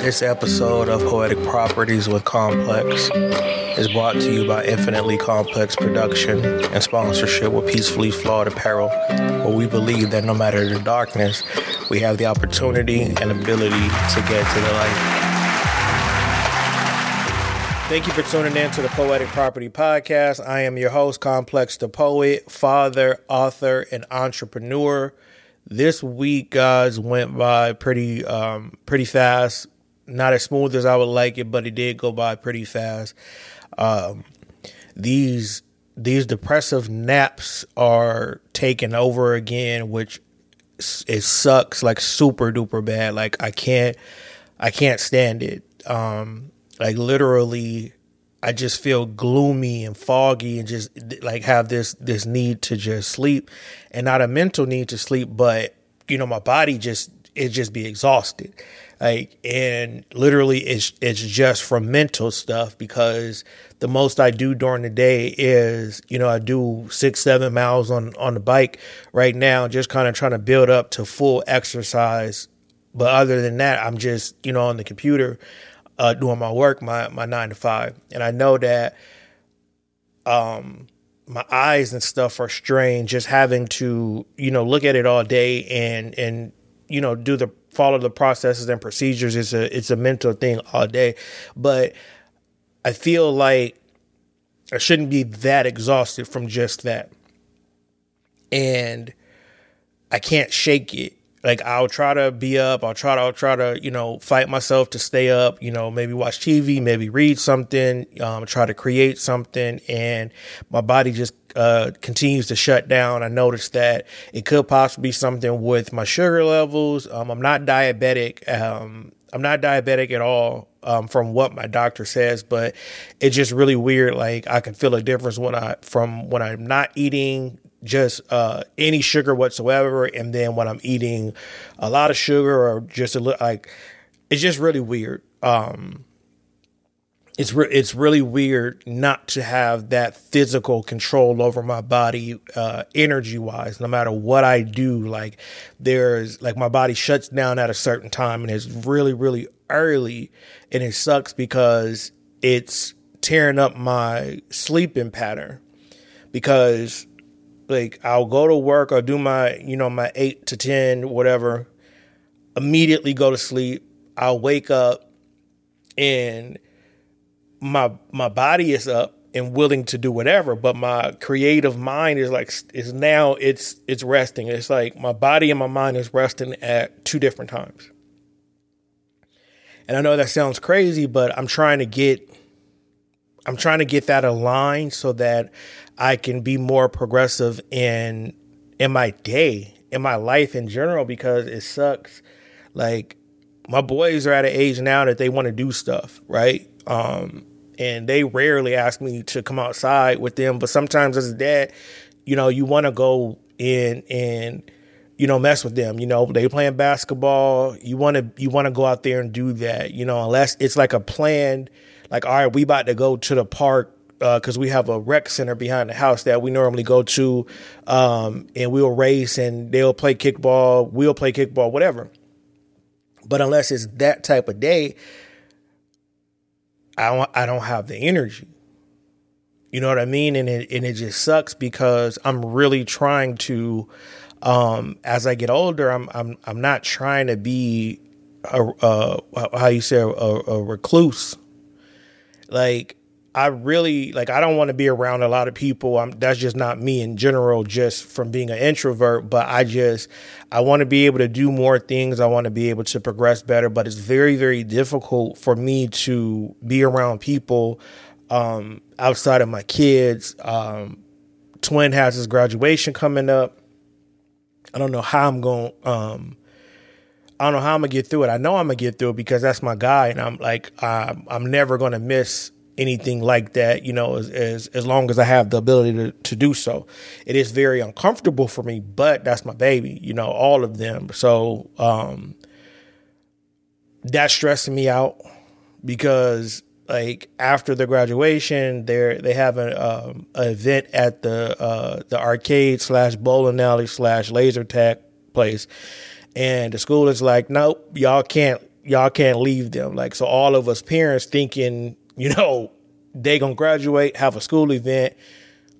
This episode of Poetic Properties with Complex is brought to you by Infinitely Complex Production and sponsorship with Peacefully Flawed Apparel, where we believe that no matter the darkness, we have the opportunity and ability to get to the light. Thank you for tuning in to the Poetic Property Podcast. I am your host, Complex the Poet, father, author, and entrepreneur. This week, guys, went by pretty um, pretty fast not as smooth as I would like it, but it did go by pretty fast. Um, these these depressive naps are taking over again, which it sucks like super duper bad. Like I can't I can't stand it. Um, like literally, I just feel gloomy and foggy and just like have this this need to just sleep, and not a mental need to sleep, but you know my body just it just be exhausted. Like and literally it's it's just from mental stuff because the most I do during the day is you know I do six seven miles on on the bike right now just kind of trying to build up to full exercise. But other than that I'm just you know on the computer uh, doing my work my my nine to five and I know that um my eyes and stuff are strained just having to you know look at it all day and and you know do the follow the processes and procedures. It's a it's a mental thing all day, but I feel like I shouldn't be that exhausted from just that, and I can't shake it. Like I'll try to be up. I'll try to I'll try to you know fight myself to stay up. You know maybe watch TV, maybe read something, um, try to create something, and my body just uh, continues to shut down. I noticed that it could possibly be something with my sugar levels. Um, I'm not diabetic. Um, I'm not diabetic at all um, from what my doctor says, but it's just really weird. Like I can feel a difference when I from when I'm not eating just uh, any sugar whatsoever, and then when I'm eating a lot of sugar or just a little like it's just really weird. Um, it's re- it's really weird not to have that physical control over my body uh, energy wise no matter what i do like there's like my body shuts down at a certain time and it's really really early and it sucks because it's tearing up my sleeping pattern because like i'll go to work i'll do my you know my 8 to 10 whatever immediately go to sleep. I'll wake up and my my body is up and willing to do whatever but my creative mind is like is now it's it's resting. It's like my body and my mind is resting at two different times. And i know that sounds crazy but i'm trying to get i'm trying to get that aligned so that i can be more progressive in in my day in my life in general because it sucks like my boys are at an age now that they want to do stuff right um, and they rarely ask me to come outside with them. But sometimes as a dad, you know, you want to go in and you know mess with them. You know, they playing basketball. You want to you want to go out there and do that. You know, unless it's like a planned, like all right, we about to go to the park because uh, we have a rec center behind the house that we normally go to, um, and we'll race and they'll play kickball, we'll play kickball, whatever. But unless it's that type of day, I don't, I don't have the energy. You know what I mean? And it, and it just sucks because I'm really trying to, um, as I get older, I'm, I'm, I'm not trying to be a, how you say, a, a recluse. Like, I really like I don't want to be around a lot of people. I'm that's just not me in general just from being an introvert, but I just I want to be able to do more things. I want to be able to progress better, but it's very very difficult for me to be around people um, outside of my kids. Um, twin has his graduation coming up. I don't know how I'm going um, I don't know how I'm gonna get through it. I know I'm gonna get through it because that's my guy, and I'm like, I'm, I'm never gonna miss anything like that, you know, as, as, as long as I have the ability to, to do so. It is very uncomfortable for me, but that's my baby, you know, all of them. So um that's stressing me out because like after the graduation, they're they have an um, an event at the uh, the arcade slash bowling alley slash laser tag place, and the school is like, nope, y'all can't y'all can't leave them. Like so all of us parents thinking, you know, they gonna graduate, have a school event,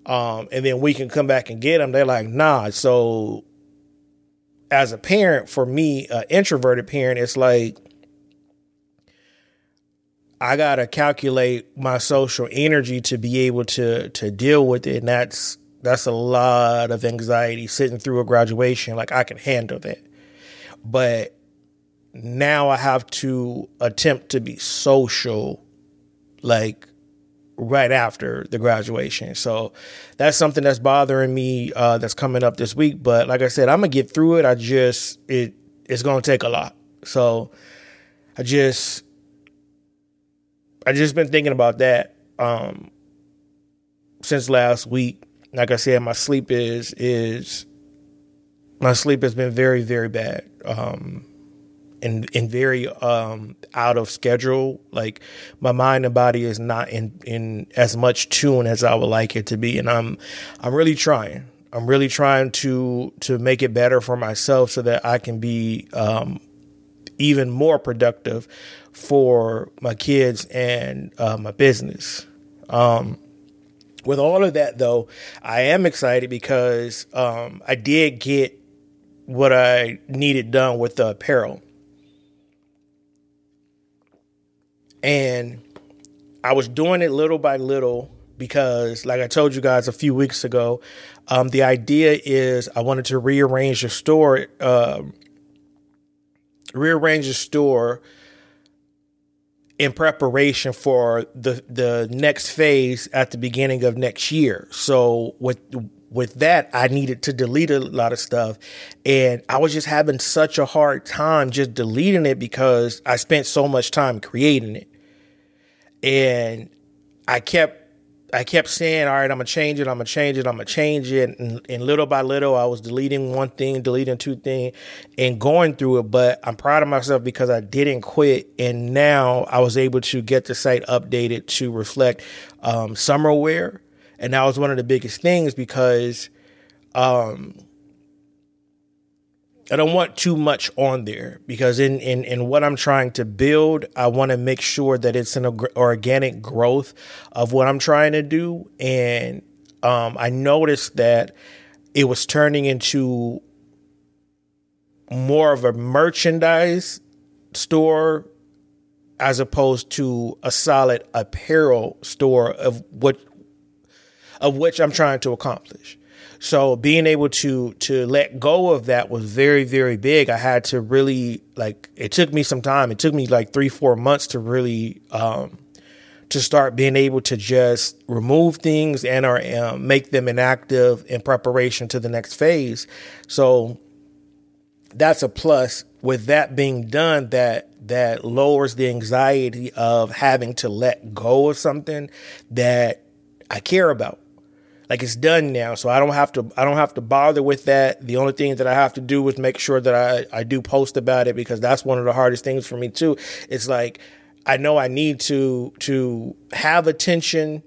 um, and then we can come back and get them. They're like, nah. So as a parent, for me, an introverted parent, it's like I gotta calculate my social energy to be able to to deal with it, and that's that's a lot of anxiety sitting through a graduation. Like I can handle that, but now I have to attempt to be social, like right after the graduation. So that's something that's bothering me. Uh, that's coming up this week. But like I said, I'm gonna get through it. I just it it's gonna take a lot. So I just I just been thinking about that um, since last week. Like I said, my sleep is is my sleep has been very very bad. Um, and and very um, out of schedule. Like my mind and body is not in in as much tune as I would like it to be, and I'm I'm really trying. I'm really trying to to make it better for myself so that I can be um, even more productive for my kids and uh, my business. Um, with all of that, though, I am excited because um, I did get what I needed done with the apparel. And I was doing it little by little because, like I told you guys a few weeks ago, um, the idea is I wanted to rearrange the store, uh, rearrange the store in preparation for the the next phase at the beginning of next year. So with with that, I needed to delete a lot of stuff, and I was just having such a hard time just deleting it because I spent so much time creating it, and I kept I kept saying, all right, I'm gonna change it, I'm gonna change it, I'm gonna change it. And, and, little by little, I was deleting one thing, deleting two things, and going through it. But I'm proud of myself because I didn't quit. And now I was able to get the site updated to reflect um, summer wear. And that was one of the biggest things because um, I don't want too much on there because in, in, in what I'm trying to build, I want to make sure that it's an organic growth of what I'm trying to do. And um, I noticed that it was turning into more of a merchandise store as opposed to a solid apparel store of what of which I'm trying to accomplish. So being able to to let go of that was very very big. I had to really like it took me some time. It took me like 3 4 months to really um to start being able to just remove things and or um, make them inactive in preparation to the next phase. So that's a plus with that being done that that lowers the anxiety of having to let go of something that I care about like it's done now so i don't have to i don't have to bother with that. The only thing that i have to do is make sure that i i do post about it because that's one of the hardest things for me too. It's like i know i need to to have attention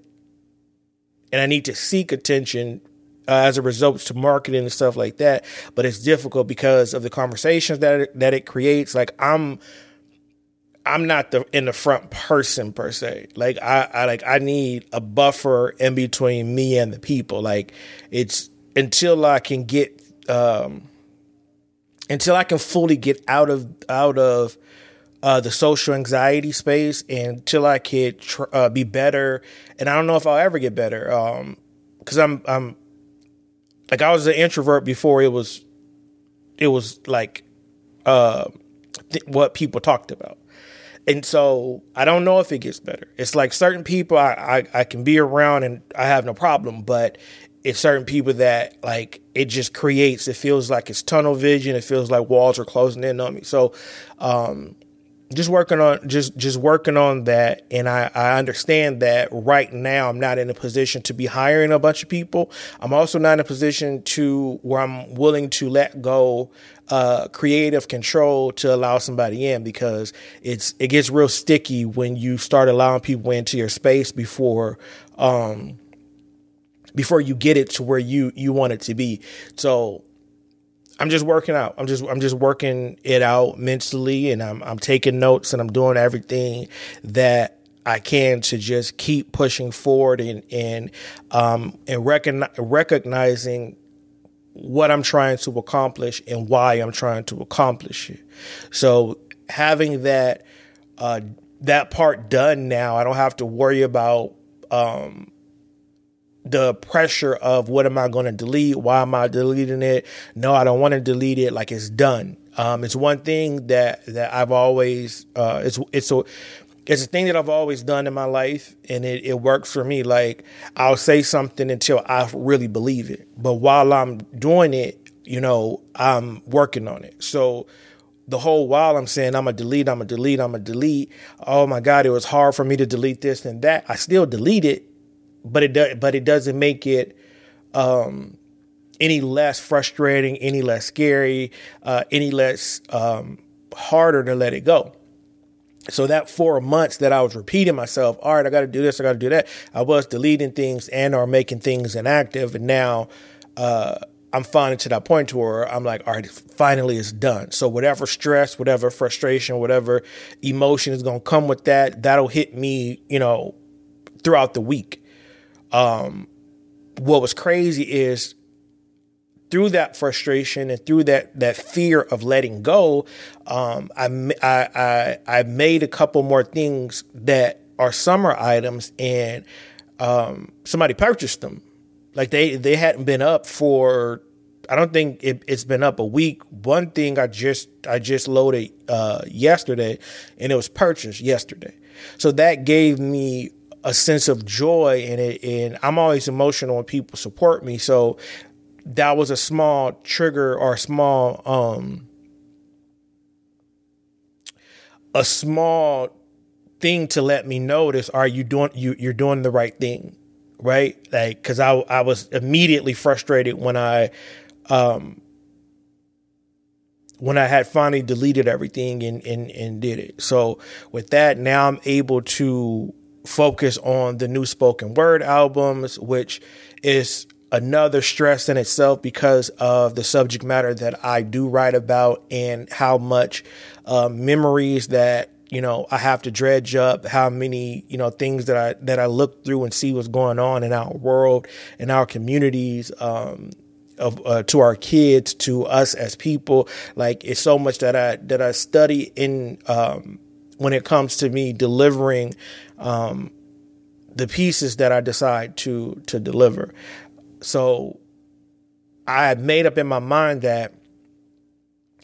and i need to seek attention uh, as a result to marketing and stuff like that. But it's difficult because of the conversations that it, that it creates. Like i'm I'm not the in the front person per se. Like I, I like I need a buffer in between me and the people. Like it's until I can get um until I can fully get out of out of uh, the social anxiety space until I could tr- uh, be better. And I don't know if I'll ever get better. Um, cause I'm, I'm like, I was an introvert before it was, it was like, uh, th- what people talked about. And so I don't know if it gets better. It's like certain people I, I, I can be around and I have no problem, but it's certain people that like it just creates it feels like it's tunnel vision it feels like walls are closing in on me so um just working on just just working on that. And I, I understand that right now i'm not in a position to be hiring a bunch of people. I'm also not in a position to where i'm willing to let go uh, creative control to allow somebody in because it's it gets real sticky when you start allowing people into your space before um before you get it to where you you want it to be. So I'm just working out. I'm just I'm just working it out mentally and I'm I'm taking notes and I'm doing everything that I can to just keep pushing forward and and um and recognize, recognizing what I'm trying to accomplish and why I'm trying to accomplish it. So having that uh that part done now, I don't have to worry about um the pressure of what am I going to delete? Why am I deleting it? No, I don't want to delete it. Like it's done. Um, it's one thing that that I've always uh, it's it's a it's a thing that I've always done in my life, and it, it works for me. Like I'll say something until I really believe it, but while I'm doing it, you know, I'm working on it. So the whole while I'm saying I'm gonna delete, I'm gonna delete, I'm gonna delete. Oh my God, it was hard for me to delete this and that. I still delete it but it does, but it doesn't make it um, any less frustrating, any less scary, uh, any less um, harder to let it go. So that four months that I was repeating myself, all right, I got to do this, I got to do that. I was deleting things and or making things inactive, and now uh, I'm finally to that point where I'm like, all right, finally it's done. So whatever stress, whatever frustration, whatever emotion is going to come with that, that'll hit me, you know, throughout the week. Um, what was crazy is through that frustration and through that that fear of letting go, um, I, I, I I made a couple more things that are summer items, and um, somebody purchased them. Like they they hadn't been up for. I don't think it, has been up a week. One thing I just I just loaded uh, yesterday, and it was purchased yesterday. So that gave me a sense of joy in it. And I'm always emotional when people support me. So that was a small trigger or small, um, a small thing to let me notice are you doing you you're doing the right thing right like because i i was immediately frustrated when i um when i had finally deleted everything and and, and did it so with that now i'm able to focus on the new spoken word albums, which is another stress in itself because of the subject matter that I do write about and how much uh, memories that you know I have to dredge up, how many you know things that I that I look through and see what's going on in our world, in our communities. Um, of, uh, to our kids, to us as people, like it's so much that I that I study in um, when it comes to me delivering um, the pieces that I decide to to deliver. So I had made up in my mind that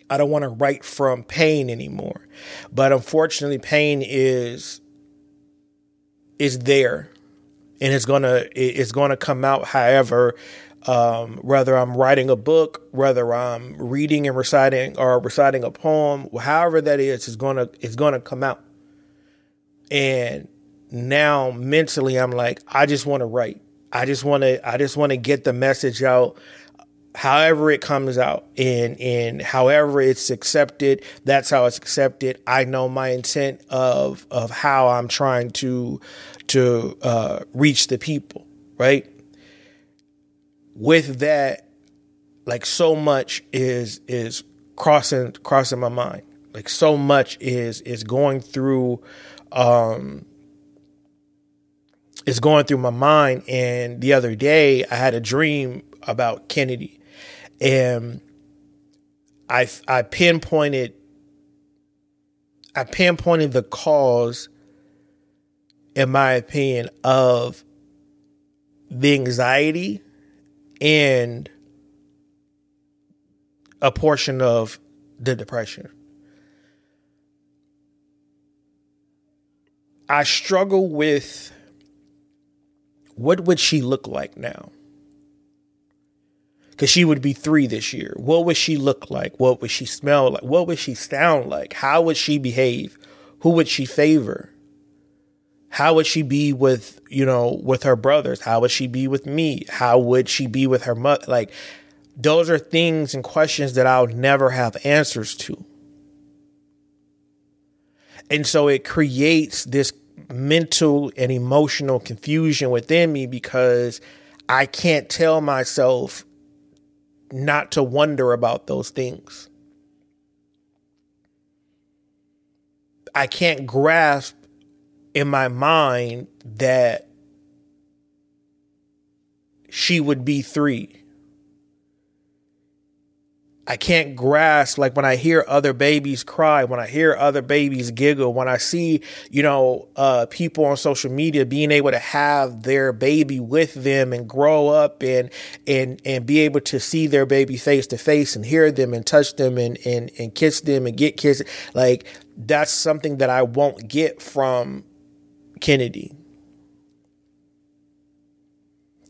I don't want to write from pain anymore. But unfortunately, pain is is there, and it's gonna it's gonna come out. However, um, whether I'm writing a book, whether I'm reading and reciting or reciting a poem, however that is, is gonna it's gonna come out. And now mentally, I'm like, I just want to write. I just want to I just want to get the message out however it comes out and and however it's accepted that's how it's accepted i know my intent of of how i'm trying to to uh, reach the people right with that, like so much is is crossing crossing my mind. Like so much is is going through um is going through my mind and the other day I had a dream about Kennedy and I I pinpointed I pinpointed the cause in my opinion of the anxiety and a portion of the depression. I struggle with what would she look like now? Because she would be three this year. What would she look like? What would she smell like? What would she sound like? How would she behave? Who would she favor? How would she be with, you know, with her brothers? How would she be with me? How would she be with her mother? Like, those are things and questions that I'll never have answers to. And so it creates this mental and emotional confusion within me because I can't tell myself not to wonder about those things. I can't grasp in my mind that she would be three. I can't grasp like when I hear other babies cry, when I hear other babies giggle, when I see, you know, uh, people on social media being able to have their baby with them and grow up and and and be able to see their baby face to face and hear them and touch them and and and kiss them and get kissed. Like that's something that I won't get from Kennedy.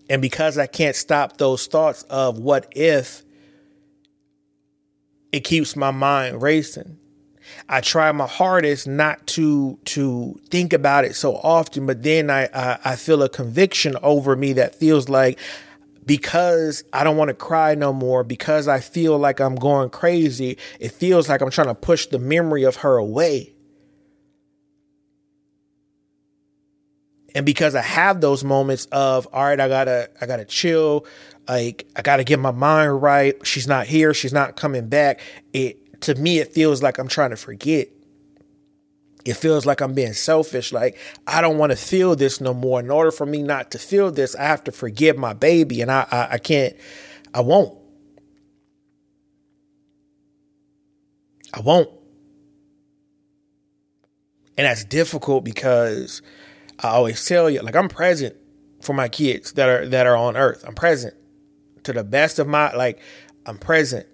And because I can't stop those thoughts of what if it keeps my mind racing. I try my hardest not to to think about it so often, but then I, I, I feel a conviction over me that feels like because I don't want to cry no more, because I feel like I'm going crazy, it feels like I'm trying to push the memory of her away. And because I have those moments of, all right, I gotta, I gotta chill. Like I got to get my mind right. She's not here. She's not coming back. It to me it feels like I'm trying to forget. It feels like I'm being selfish. Like I don't want to feel this no more. In order for me not to feel this, I have to forgive my baby, and I I, I can't. I won't. I won't. And that's difficult because I always tell you, like I'm present for my kids that are that are on earth. I'm present to the best of my like I'm present.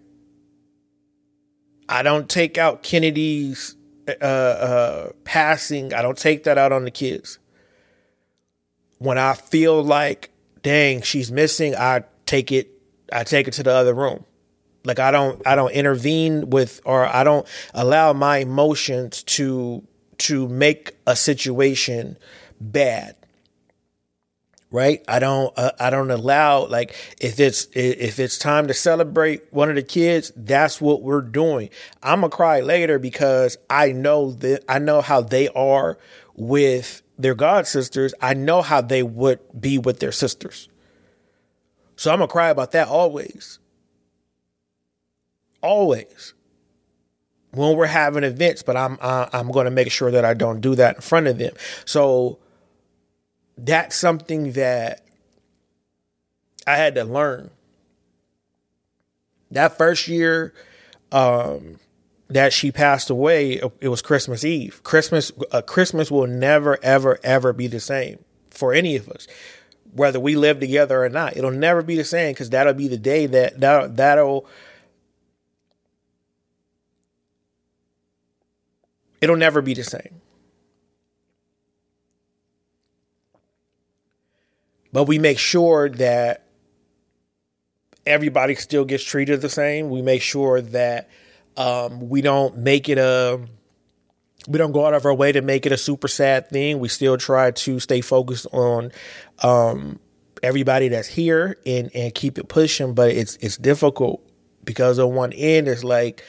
I don't take out Kennedy's uh, uh, passing. I don't take that out on the kids. When I feel like, dang, she's missing, I take it. I take it to the other room. Like I don't, I don't intervene with, or I don't allow my emotions to to make a situation bad right? I don't uh, i don't allow like if it's if it's time to celebrate one of the kids that's what we're doing. I'm gonna cry later because i know that i know how they are with their god sisters i know how they would be with their sisters. So i'm gonna cry about that always. Always. When we're having events but i'm i'm gonna make sure that i don't do that in front of them. So that's something that I had to learn. That first year um, that she passed away, it was Christmas Eve. Christmas, uh, Christmas will never, ever, ever be the same for any of us, whether we live together or not. It'll never be the same because that'll be the day that that that'll. It'll never be the same. But we make sure that everybody still gets treated the same. We make sure that um, we don't make it a we don't go out of our way to make it a super sad thing. We still try to stay focused on um, everybody that's here and and keep it pushing. But it's it's difficult because on one end it's like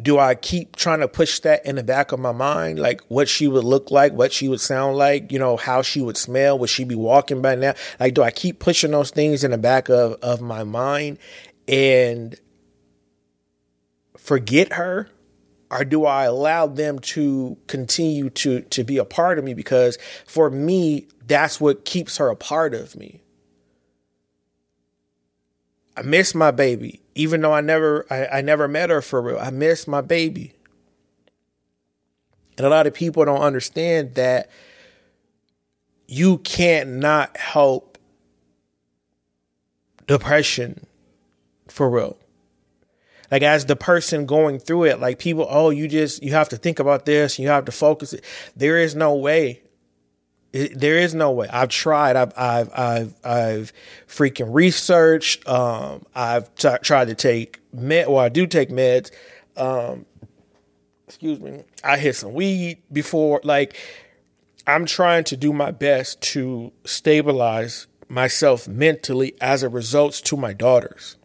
do I keep trying to push that in the back of my mind, like what she would look like, what she would sound like, you know, how she would smell, would she be walking by now? Like, do I keep pushing those things in the back of, of my mind and forget her? Or do I allow them to continue to to be a part of me? Because for me, that's what keeps her a part of me. I miss my baby, even though I never I, I never met her for real. I miss my baby. And a lot of people don't understand that you can't not help depression for real. Like as the person going through it, like people, oh, you just you have to think about this, you have to focus it. There is no way there is no way. I've tried. I've I've I've I've freaking researched. Um, I've t- tried to take med. Well, I do take meds. Um, excuse me. I hit some weed before. Like, I'm trying to do my best to stabilize myself mentally as a result to my daughters,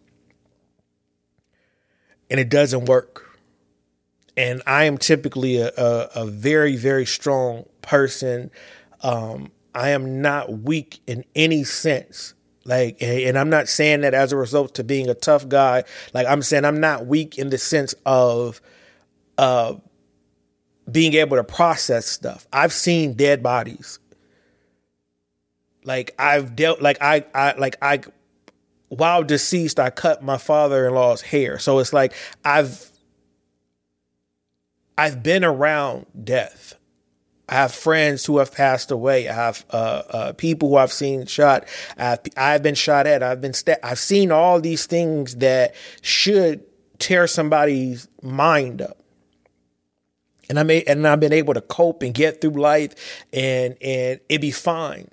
and it doesn't work. And I am typically a, a, a very very strong person um, I am not weak in any sense Like, and I'm not saying that as a result to being a tough guy. Like, I'm saying I'm not weak in the sense of, uh, being able to process stuff. I've seen dead bodies. Like I've dealt, like I, I, like I, while deceased, I cut my father-in-law's hair. So it's like I've, I've been around death. I have friends who have passed away. I have uh, uh, people who I've seen shot. I've, I've been shot at. I've been. I've seen all these things that should tear somebody's mind up. And I may, and I've been able to cope and get through life, and and it be fine.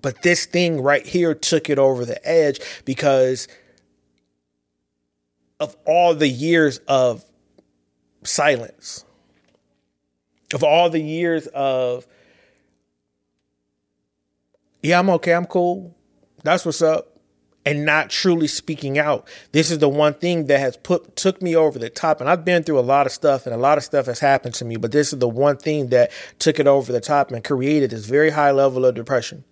But this thing right here took it over the edge because of all the years of silence of all the years of yeah i'm okay i'm cool. That's what's up. And not truly speaking out. This is the one thing that has put took me over the top. And i've been through a lot of stuff and a lot of stuff has happened to me but this is the one thing that took it over the top and created this very high level of depression.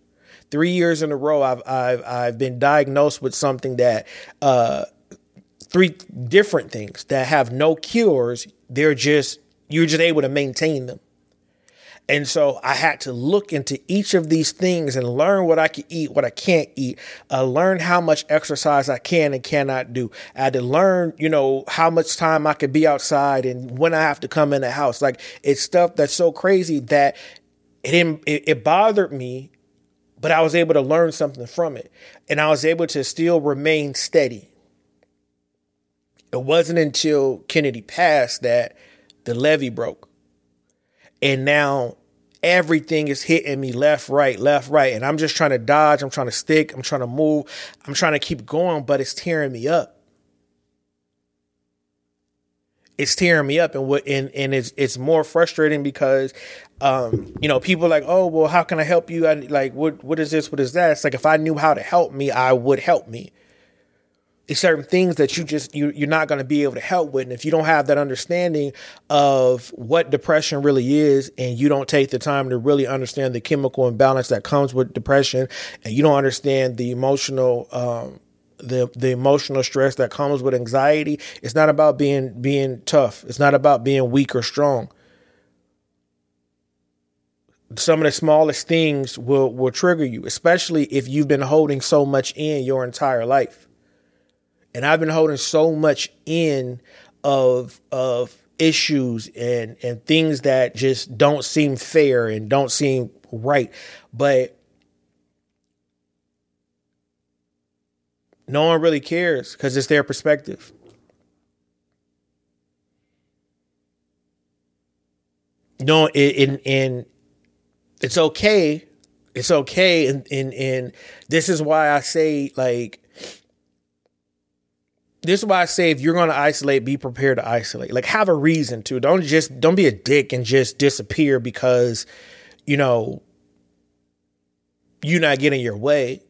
Three years in a row i've i've, I've been diagnosed with something that uh three different things that have no cures. They're just you're just able to maintain them. And so I had to look into each of these things and learn what I can eat, what I can't eat, uh, learn how much exercise I can and cannot do. I had to learn, you know, how much time I could be outside and when I have to come in the house. Like it's stuff that's so crazy that it didn't, it, it bothered me, but I was able to learn something from it. And I was able to still remain steady. It wasn't until Kennedy passed that the levee broke. And now everything is hitting me left, right, left, right. And I'm just trying to dodge. I'm trying to stick. I'm trying to move. I'm trying to keep going, but it's tearing me up. It's tearing me up, and what and, and it's it's more frustrating because, um, you know, people like, oh well, how can I help you? I, like, what what is this? What is that? It's like if I knew how to help me, I would help me certain things that you just you you're not going to be able to help with. And if you don't have that understanding of what depression really is and you don't take the time to really understand the chemical imbalance that comes with depression and you don't understand the emotional um, the the emotional stress that comes with anxiety it's not about being being tough. It's not about being weak or strong. Some of the smallest things will will trigger you especially if you've been holding so much in your entire life and I've been holding so much in of of issues and and things that just don't seem fair and don't seem right. But no one really cares because it's their perspective. No, in in it's okay. It's okay, and and and this is why I say like this is why I say if you're going to isolate, be prepared to isolate. Like have a reason to. Don't just don't be a dick and just disappear because you know you're not getting your way.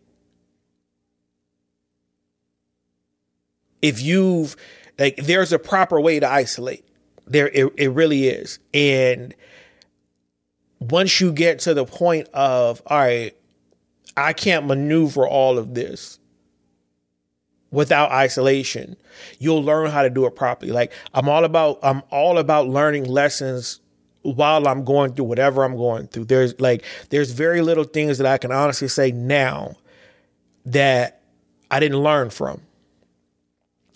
If you've like there's a proper way to isolate. There it, it really is. And once you get to the point of all right, I can't maneuver all of this without isolation. You'll learn how to do it properly. Like i'm all about i'm all about learning lessons while i'm going through whatever i'm going through. There's like there's very little things that i can honestly say now that i didn't learn from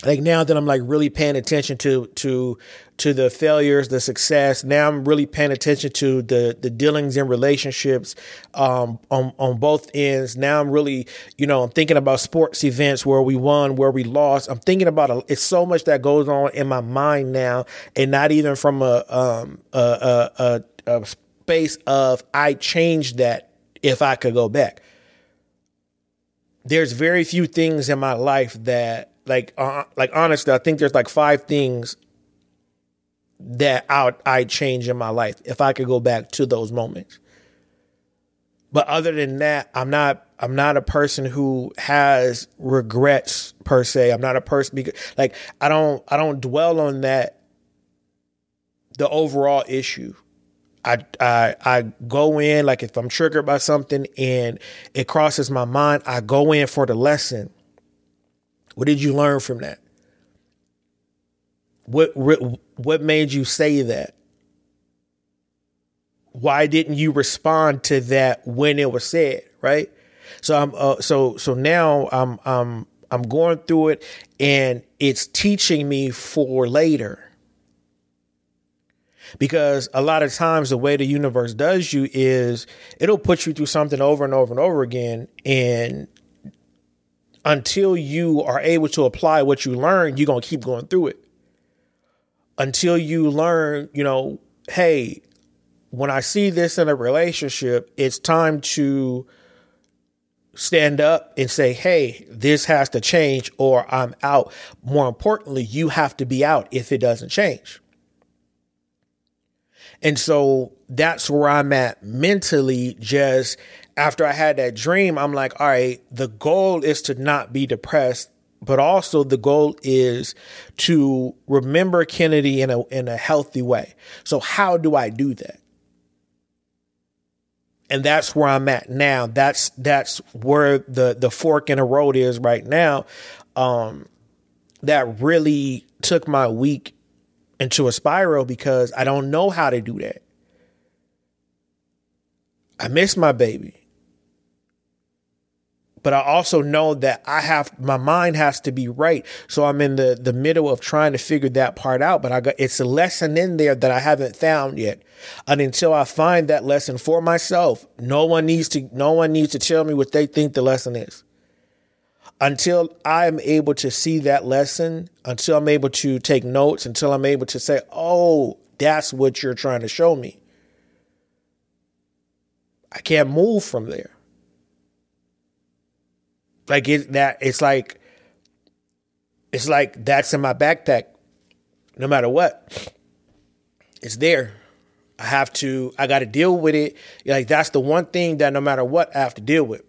like now that I'm like really paying attention to to to the failures, the success. Now I'm really paying attention to the the dealings and relationships um, on on both ends. Now I'm really, you know, I'm thinking about sports events where we won, where we lost. I'm thinking about a, it's so much that goes on in my mind now, and not even from a um a a, a, a space of I changed that if I could go back. There's very few things in my life that like uh, like honestly, I think there's like five things that I I change in my life if I could go back to those moments. But other than that, I'm not I'm not a person who has regrets per se. I'm not a person because like I don't I don't dwell on that the overall issue. I, I I go in like if I'm triggered by something and it crosses my mind, I go in for the lesson. What did you learn from that? What what made you say that? Why didn't you respond to that when it was said? Right. So I'm uh, so so now I'm I'm I'm going through it, and it's teaching me for later because a lot of times the way the universe does you is it'll put you through something over and over and over again and until you are able to apply what you learn you're going to keep going through it until you learn you know hey when i see this in a relationship it's time to stand up and say hey this has to change or i'm out more importantly you have to be out if it doesn't change and so that's where I'm at mentally. Just after I had that dream, I'm like, all right, the goal is to not be depressed, but also the goal is to remember Kennedy in a in a healthy way. So how do I do that? And that's where I'm at now. That's that's where the the fork in the road is right now. Um, that really took my week into a spiral because I don't know how to do that. I miss my baby. But I also know that I have my mind has to be right. So I'm in the the middle of trying to figure that part out. But I got it's a lesson in there that I haven't found yet. And until I find that lesson for myself, no one needs to no one needs to tell me what they think the lesson is until I'm able to see that lesson, until I'm able to take notes, until I'm able to say, oh, that's what you're trying to show me. I can't move from there. Like it that it's like it's like that's in my backpack no matter what. It's there. I have to I got to deal with it. Like that's the one thing that no matter what I have to deal with.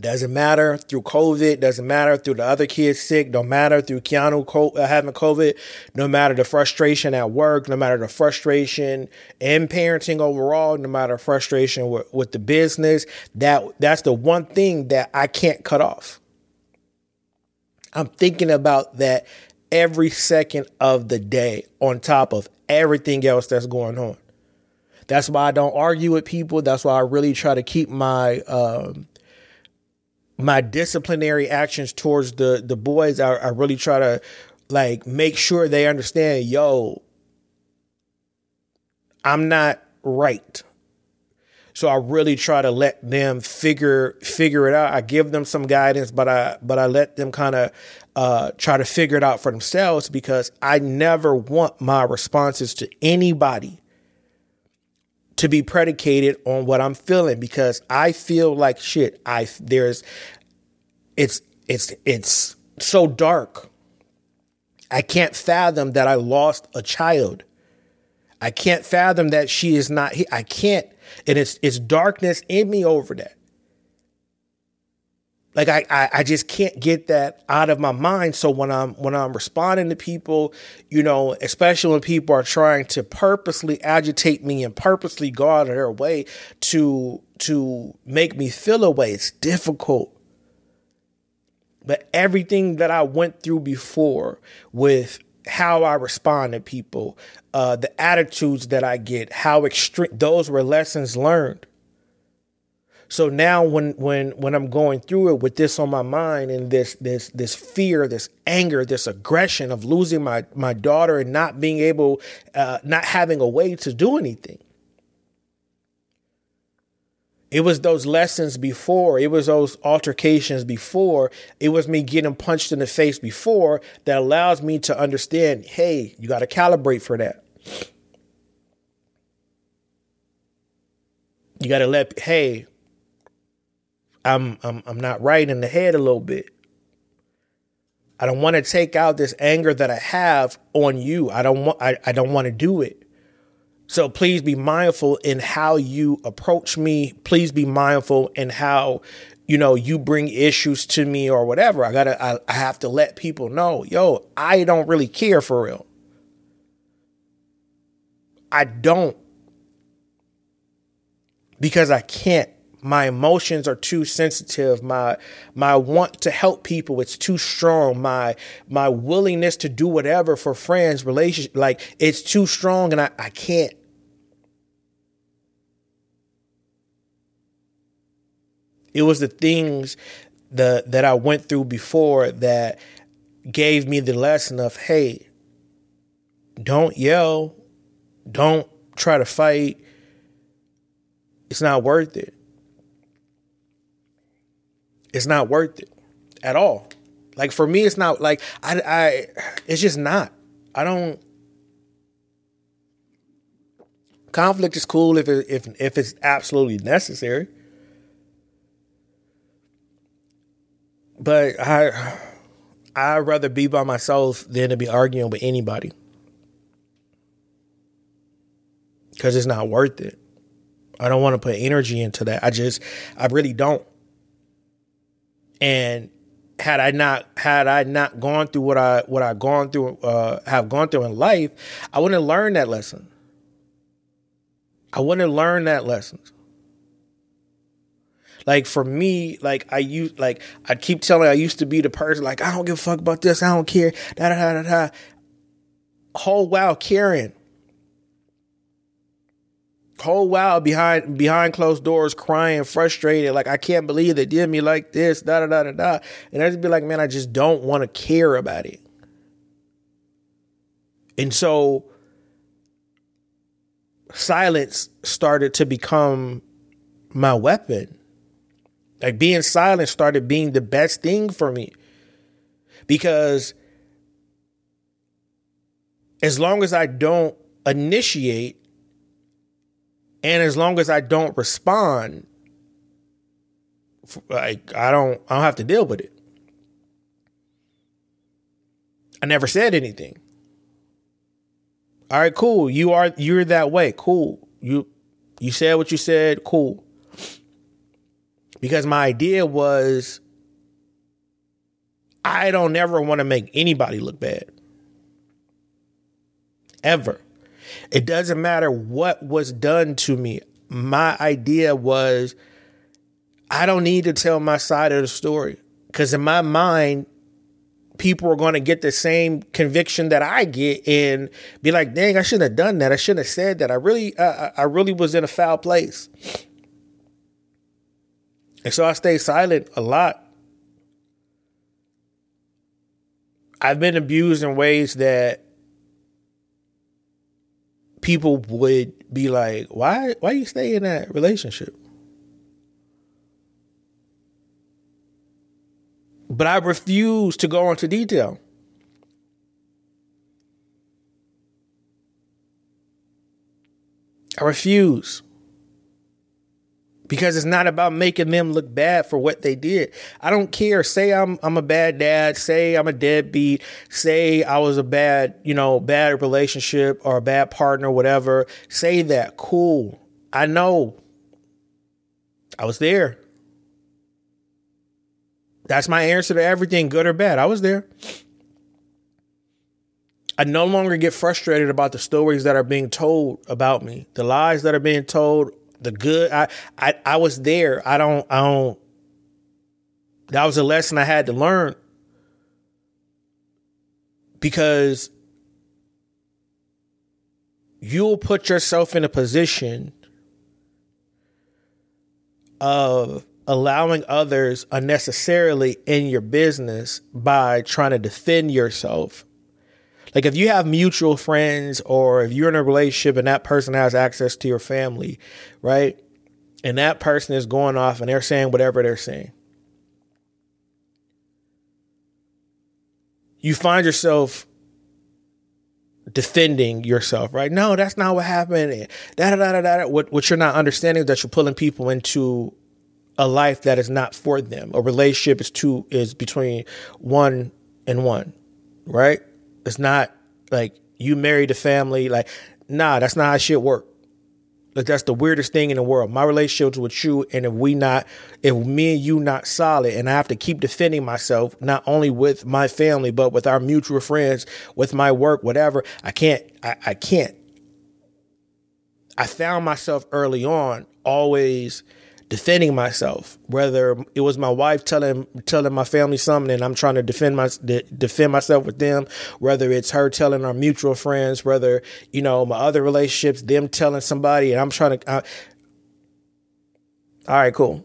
Doesn't matter through COVID, doesn't matter through the other kids sick, don't matter through Keanu uh, having COVID, no matter the frustration at work, no matter the frustration in parenting overall, no matter frustration with, with the business, that that's the one thing that I can't cut off. I'm thinking about that every second of the day on top of everything else that's going on. That's why I don't argue with people. That's why I really try to keep my um, my disciplinary actions towards the the boys, I, I really try to like make sure they understand, yo, I'm not right. So I really try to let them figure figure it out. I give them some guidance, but I but I let them kind of uh, try to figure it out for themselves because I never want my responses to anybody to be predicated on what I'm feeling because I feel like shit. I there's it's it's it's so dark. I can't fathom that I lost a child. I can't fathom that she is not here. I can't, and it's it's darkness in me over that. Like I, I, I just can't get that out of my mind. So when I'm when I'm responding to people, you know, especially when people are trying to purposely agitate me and purposely go out of their way to to make me feel a way, it's difficult. But everything that I went through before with how I respond to people, uh, the attitudes that I get, how extreme, those were lessons learned. So now when when when I'm going through it with this on my mind and this this this fear, this anger, this aggression of losing my my daughter and not being able uh, not having a way to do anything. It was those lessons before, it was those altercations before, it was me getting punched in the face before that allows me to understand, hey, you got to calibrate for that. You got to let hey, I'm I'm I'm not right in the head a little bit. I don't want to take out this anger that I have on you. I don't want I, I don't want to do it. So please be mindful in how you approach me. Please be mindful in how you know you bring issues to me or whatever. I gotta I, I have to let people know, yo, I don't really care for real. I don't because I can't. My emotions are too sensitive. My my want to help people it's too strong. My my willingness to do whatever for friends, relationship, like it's too strong, and I, I can't. It was the things the that I went through before that gave me the lesson of hey, don't yell, don't try to fight, it's not worth it. It's not worth it at all. Like for me, it's not like I, I it's just not. I don't. Conflict is cool if it, if if it's absolutely necessary. But I I'd rather be by myself than to be arguing with anybody. Cause it's not worth it. I don't want to put energy into that. I just, I really don't. And had I not had I not gone through what I what I gone through uh, have gone through in life, I wouldn't have learned that lesson. I wouldn't have learned that lesson. Like for me, like I used like I keep telling I used to be the person like I don't give a fuck about this, I don't care. Da da da da da. Whole while caring whole while behind behind closed doors crying frustrated like i can't believe they did me like this da da da da da. And i just be like man i just don't want to care about it. And so silence started to become my weapon. Like being silent started being the best thing for me. Because as long as i don't initiate and as long as I don't respond, like I don't I don't have to deal with it. I never said anything. All right, cool. You are you're that way. Cool. You you said what you said. Cool. Because my idea was I don't ever want to make anybody look bad. Ever. It doesn't matter what was done to me. My idea was I don't need to tell my side of the story because in my mind, people are going to get the same conviction that I get and be like, "Dang, I shouldn't have done that. I shouldn't have said that. I really, uh, I really was in a foul place." And so I stay silent a lot. I've been abused in ways that people would be like, why why you stay in that relationship? But I refuse to go into detail. I refuse because it's not about making them look bad for what they did. I don't care. Say I'm I'm a bad dad. Say I'm a deadbeat. Say I was a bad you know bad relationship or a bad partner, whatever. Say that. Cool. I know. I was there. That's my answer to everything, good or bad. I was there. I no longer get frustrated about the stories that are being told about me, the lies that are being told the good. I, I, I was there. I don't, I don't, that was a lesson I had to learn because you'll put yourself in a position of allowing others unnecessarily in your business by trying to defend yourself like if you have mutual friends or if you're in a relationship and that person has access to your family, right? And that person is going off and they're saying whatever they're saying. You find yourself defending yourself, right? No, that's not what happened. Da, da, da, da, da. What, what you're not understanding is that you're pulling people into a life that is not for them. A relationship is two is between one and one, right? It's not like you married a family. Like, nah, that's not how shit work. Like that's the weirdest thing in the world. My relationships with you, and if we not, if me and you not solid, and I have to keep defending myself, not only with my family, but with our mutual friends, with my work, whatever. I can't. I, I can't. I found myself early on always defending myself, whether it was my wife telling telling my family something and I'm trying to defend my defend myself with them, whether it's her telling our mutual friends, whether you know my other relationships, them telling somebody, and I'm trying to. Uh, all right, cool.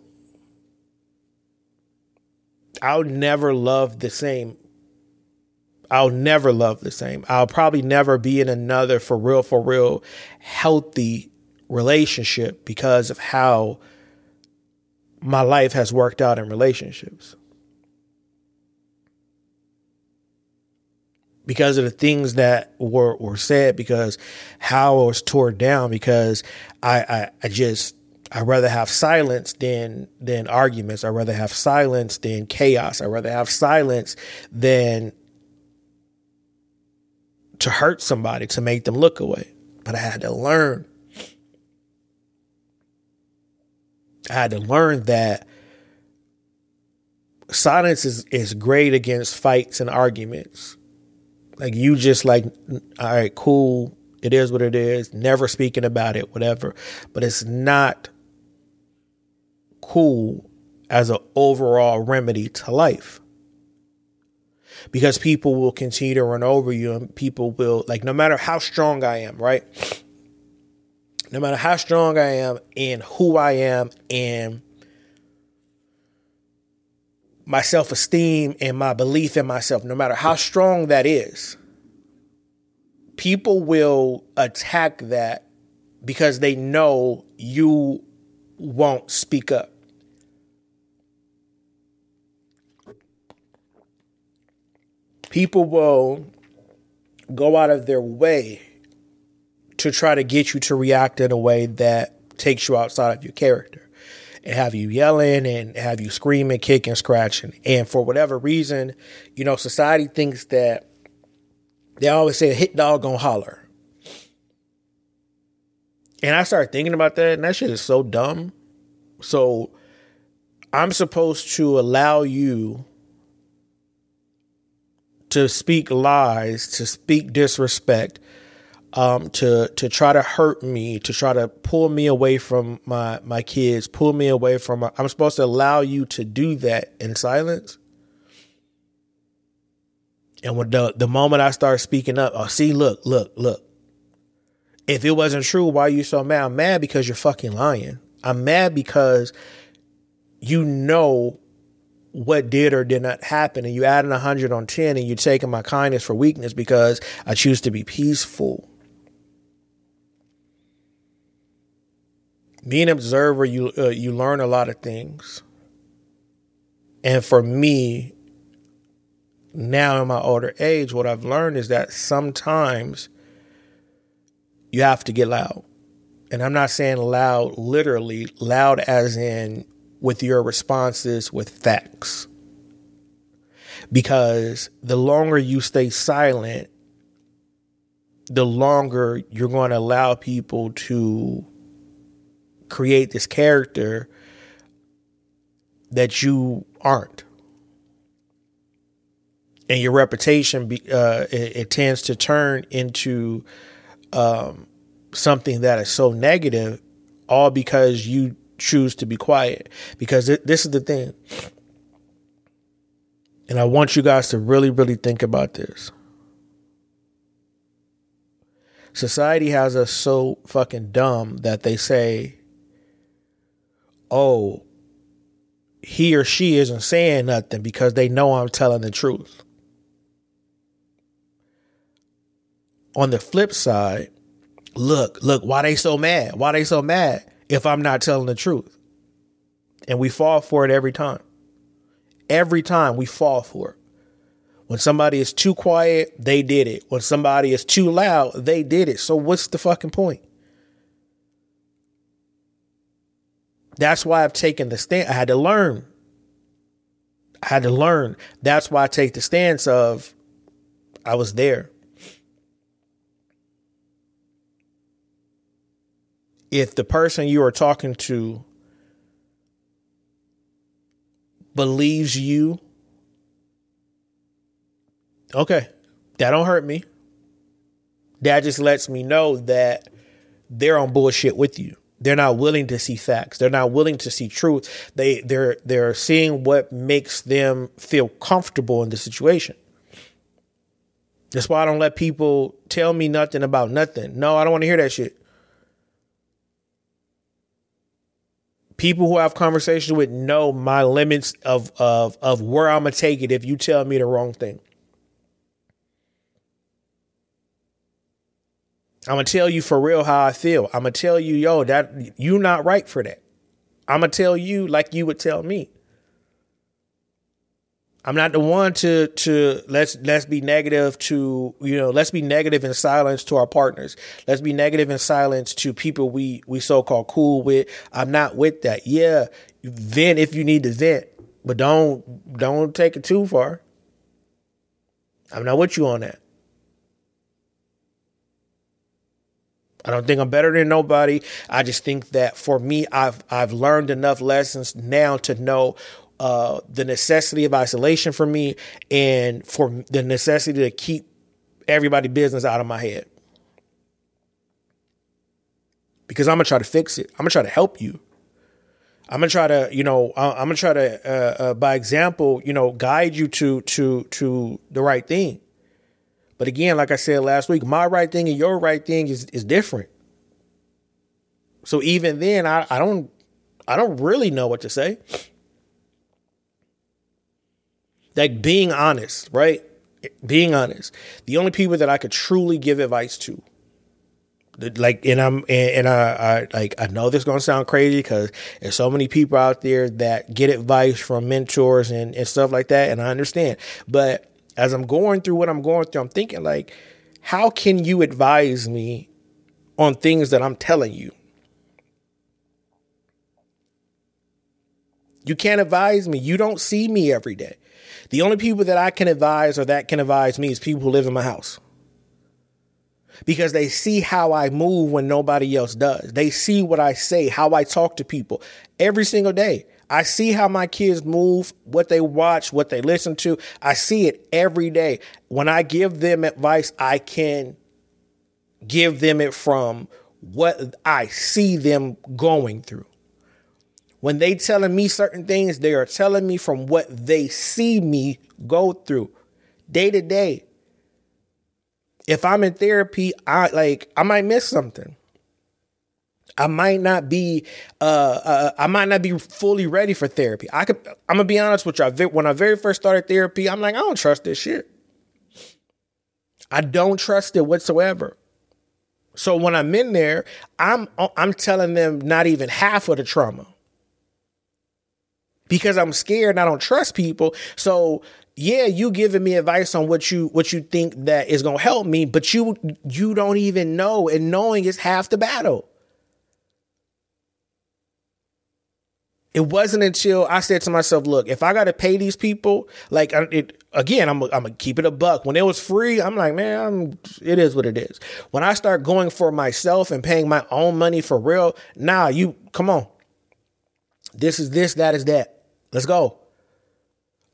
I'll never love the same. I'll never love the same. I'll probably never be in another for real, for real, healthy relationship because of how my life has worked out in relationships. Because of the things that were, were said, because how I was torn down, because I, I, I just I'd rather have silence than than arguments. I'd rather have silence than chaos. I'd rather have silence than to hurt somebody, to make them look away. But I had to learn I had to learn that silence is, is great against fights and arguments. Like you just like, all right, cool. It is what it is. Never speaking about it, whatever. But it's not cool as an overall remedy to life. Because people will continue to run over you and people will, like, no matter how strong I am, right? No matter how strong I am and who I am and my self esteem and my belief in myself, no matter how strong that is, people will attack that because they know you won't speak up. People will go out of their way to try to get you to react in a way that takes you outside of your character and have you yelling and have you screaming, kicking, scratching. And for whatever reason, you know, society thinks that they always say a hit dog gonna holler. And I started thinking about that, and that shit is so dumb. So I'm supposed to allow you to speak lies, to speak disrespect, um, to to try to hurt me, to try to pull me away from my my kids, pull me away from. My, I'm supposed to allow you to do that in silence. And when the the moment I start speaking up, oh, see, look, look, look. If it wasn't true, why are you so mad? I'm mad because you're fucking lying. I'm mad because you know what did or did not happen, and you adding a hundred on ten, and you're taking my kindness for weakness because I choose to be peaceful. Being an observer, you uh, you learn a lot of things. And for me, now in my older age, what I've learned is that sometimes you have to get loud. And I'm not saying loud literally, loud as in with your responses with facts. Because the longer you stay silent, the longer you're going to allow people to create this character that you aren't. And your reputation, uh, it, it, tends to turn into um, something that is so negative, all because you choose to be quiet. Because it, this is the thing. And I want you guys to really, really think about this. Society has us so fucking dumb that they say oh, he or she isn't saying nothing because they know I'm telling the truth. On the flip side, look, look, why they so mad? Why they so mad if I'm not telling the truth? And we fall for it every time. Every time we fall for it. When somebody is too quiet, they did it. When somebody is too loud, they did it. So what's the fucking point? That's why I've taken the stand. I had to learn. I had to learn. That's why I take the stance of I was there. If the person you are talking to believes you, okay, that don't hurt me. That just lets me know that they're on bullshit with you. They're not willing to see facts. They're not willing to see truth. They they're they're seeing what makes them feel comfortable in the situation. That's why I don't let people tell me nothing about nothing. No, I don't want to hear that shit. People who have conversations with know my limits of of of where I'm gonna take it if you tell me the wrong thing. I'm gonna tell you for real how I feel. I'm gonna tell you, yo, that you not right for that. I'm gonna tell you like you would tell me. I'm not the one to to let's let's be negative to you know let's be negative in silence to our partners. Let's be negative in silence to people we we so called cool with. I'm not with that. Yeah, vent if you need to vent, but don't don't take it too far. I'm not with you on that. I don't think I'm better than nobody. I just think that for me, I've I've learned enough lessons now to know uh, the necessity of isolation for me and for the necessity to keep everybody business out of my head. Because I'm gonna try to fix it. I'm gonna try to help you. I'm gonna try to, you know, I'm gonna try to, uh, uh, by example, you know, guide you to to to the right thing. But again, like I said last week, my right thing and your right thing is is different. So even then, I, I don't I don't really know what to say. Like being honest, right? Being honest. The only people that I could truly give advice to, like, and I'm and, and I, I like I know this is gonna sound crazy because there's so many people out there that get advice from mentors and and stuff like that, and I understand, but as I'm going through what I'm going through, I'm thinking like, how can you advise me on things that I'm telling you? You can't advise me. You don't see me every day. The only people that I can advise or that can advise me is people who live in my house. Because they see how I move when nobody else does. They see what I say, how I talk to people every single day. I see how my kids move, what they watch, what they listen to. I see it every day. When I give them advice, I can give them it from what I see them going through. When they telling me certain things, they are telling me from what they see me go through day to day. If I'm in therapy, I like I might miss something. I might not be, uh, uh, I might not be fully ready for therapy. I could, I'm gonna be honest with you. When I very first started therapy, I'm like, I don't trust this shit. I don't trust it whatsoever. So when I'm in there, I'm, I'm telling them not even half of the trauma because I'm scared and I don't trust people. So yeah, you giving me advice on what you what you think that is gonna help me, but you you don't even know, and knowing is half the battle. It wasn't until I said to myself, "Look, if I got to pay these people, like it again, I'm I'm gonna keep it a buck. When it was free, I'm like, man, I'm, it is what it is. When I start going for myself and paying my own money for real, nah, you come on. This is this, that is that. Let's go.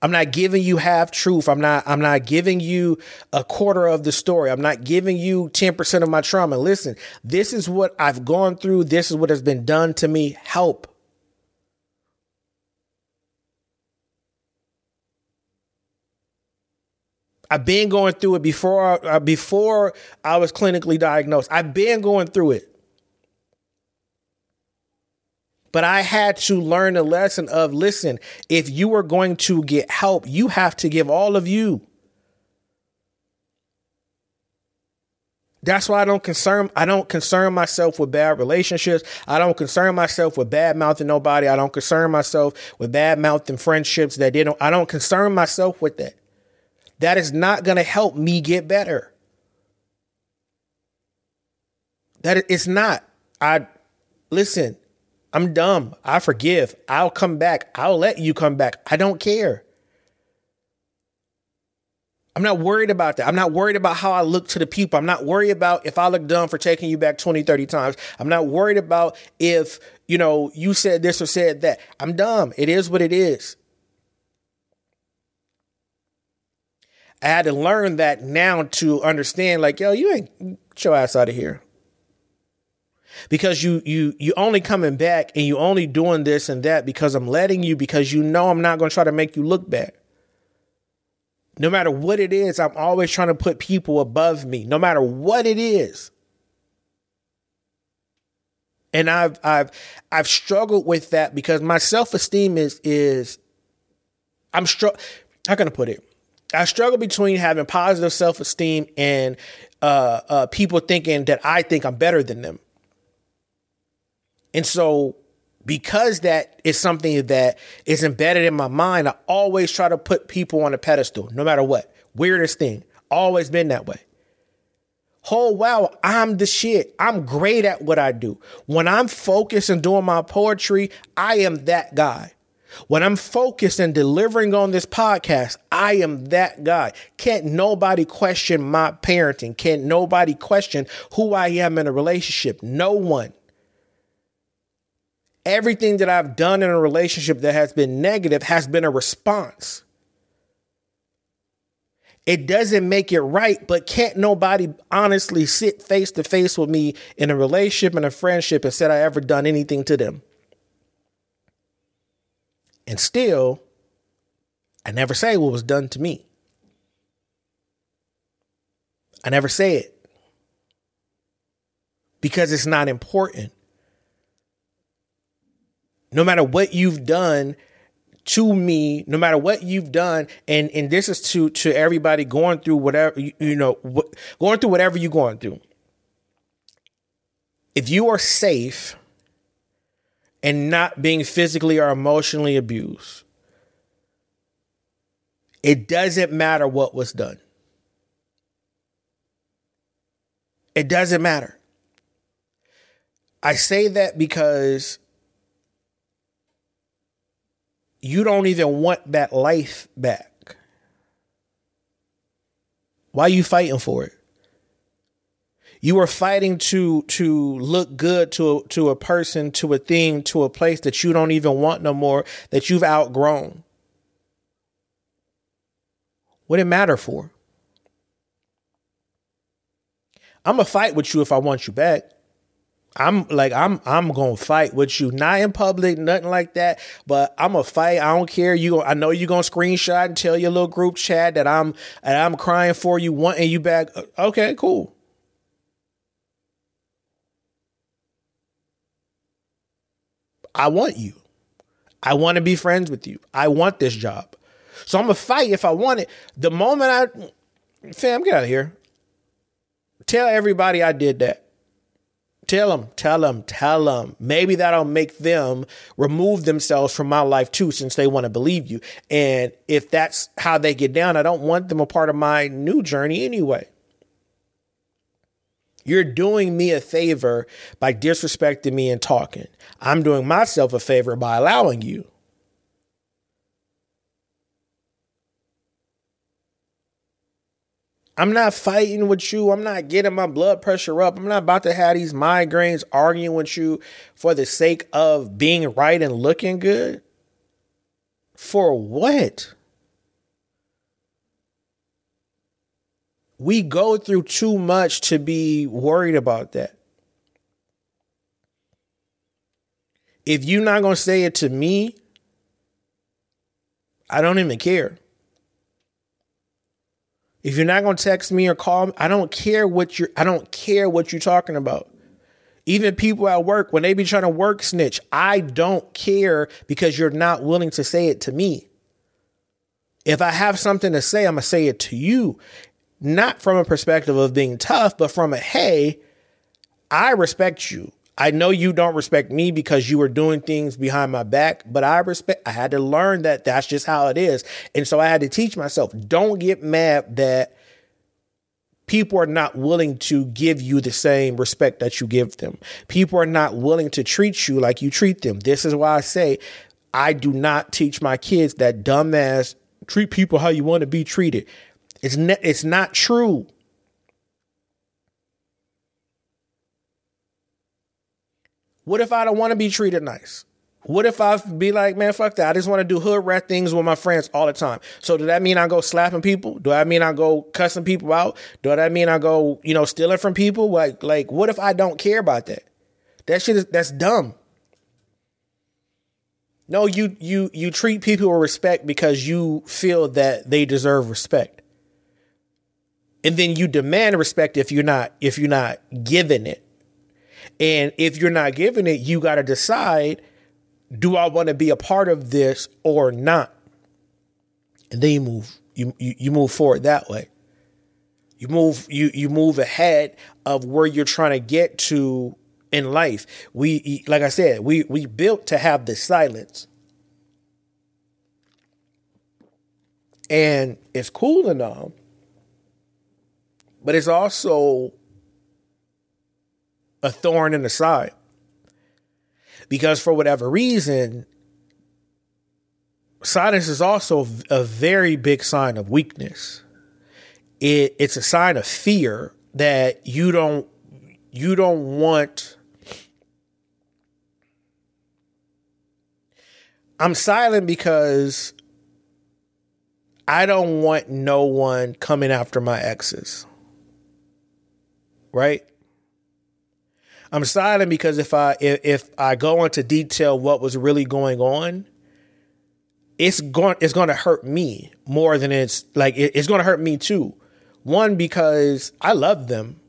I'm not giving you half truth. I'm not I'm not giving you a quarter of the story. I'm not giving you 10% of my trauma. Listen, this is what I've gone through. This is what has been done to me. Help. I've been going through it before uh, before I was clinically diagnosed. I've been going through it. But I had to learn a lesson of listen, if you are going to get help, you have to give all of you. That's why I don't concern I don't concern myself with bad relationships. I don't concern myself with bad mouthing nobody. I don't concern myself with bad mouthing friendships that they don't I don't concern myself with that. That is not going to help me get better. That it's not. I listen, I'm dumb. I forgive. I'll come back. I'll let you come back. I don't care. I'm not worried about that. I'm not worried about how I look to the people. I'm not worried about if I look dumb for taking you back 20, 30 times. I'm not worried about if, you know, you said this or said that. I'm dumb. It is what it is. I had to learn that now to understand, like, yo, you ain't your ass out of here. because you you you only coming back and you only doing this and that because I'm letting you because you know I'm not going to try to make you look bad. No matter what it is, I'm always trying to put people above me, no matter what it is. And I've I've I've struggled with that because my self-esteem is is I'm str- how can I put it? I struggle between having positive self-esteem and uh, uh, people thinking that I think I'm better than them. And so, because that is something that is embedded in my mind, I always try to put people on a pedestal, no matter what. Weirdest thing, always been that way. Oh, wow, I'm the shit. I'm great at what I do. When I'm focused and doing my poetry, I am that guy. When I'm focused and delivering on this podcast, I am that guy. Can't nobody question my parenting. Can't nobody question who I am in a relationship. No one everything that I've done in a relationship that has been negative has been a response. It doesn't make it right, but can't nobody honestly sit face to face with me in a relationship and a friendship and said I ever done anything to them. And still, I never say what was done to me. I never say it. Because it's not important. No matter what you've done to me no matter what you've done and and this is to to everybody going through whatever you, you know what, going through whatever you're going through. If you are safe and not being physically or emotionally abused it doesn't matter what was done it doesn't matter i say that because you don't even want that life back. Why are you fighting for it? You are fighting to to look good to a, to a person, to a thing, to a place that you don't even want no more, that you've outgrown. What it matter for? I'm gonna fight with you if I want you back. I'm like I'm I'm gonna fight with you, not in public, nothing like that. But I'm a fight. I don't care. You, I know you're gonna screenshot and tell your little group chat that I'm and I'm crying for you, wanting you back. Uh, okay, cool. I want you. I want to be friends with you. I want this job. So I'm gonna fight if I want it. The moment I, fam, get out of here. Tell everybody I did that. Tell them, tell them, tell them. Maybe that'll make them remove themselves from my life too, since they want to believe you. And if that's how they get down, I don't want them a part of my new journey anyway. You're doing me a favor by disrespecting me and talking. I'm doing myself a favor by allowing you. I'm not fighting with you. I'm not getting my blood pressure up. I'm not about to have these migraines arguing with you for the sake of being right and looking good. For what? We go through too much to be worried about that. If you're not going to say it to me, I don't even care. If you're not going to text me or call me, I don't care what you're I don't care what you're talking about. Even people at work when they be trying to work snitch, I don't care because you're not willing to say it to me. If I have something to say, I'm going to say it to you, not from a perspective of being tough, but from a hey, I respect you. I know you don't respect me because you were doing things behind my back, but I respect, I had to learn that that's just how it is. And so I had to teach myself don't get mad that people are not willing to give you the same respect that you give them. People are not willing to treat you like you treat them. This is why I say I do not teach my kids that dumbass treat people how you want to be treated. It's ne- it's not true. What if I don't want to be treated nice? What if I be like, man, fuck that. I just want to do hood rat things with my friends all the time. So does that mean I go slapping people? Do that mean I go cussing people out? Do that mean I go, you know, stealing from people? Like, like, what if I don't care about that? That shit is that's dumb. No, you you you treat people with respect because you feel that they deserve respect. And then you demand respect if you're not if you're not giving it. And if you're not giving it, you got to decide do I want to be a part of this or not? And then you move you, you you move forward that way. You move you you move ahead of where you're trying to get to in life. We like I said, we we built to have the silence. And it's cool and all, but it's also a thorn in the side. Because for whatever reason, silence is also a very big sign of weakness. It, it's a sign of fear that you don't you don't want I'm silent because I don't want no one coming after my exes. Right? I'm silent because if I if, if I go into detail what was really going on, it's going it's going to hurt me more than it's like it, it's going to hurt me too. One because I love them.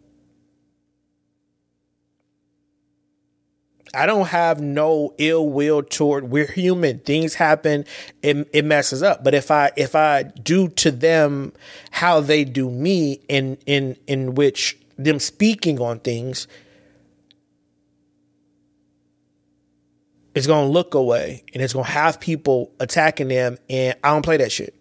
I don't have no ill will toward we're human. Things happen, it, it messes up. But if I if I do to them how they do me in in in which them speaking on things, it's gonna look away and it's gonna have people attacking them and I don't play that shit.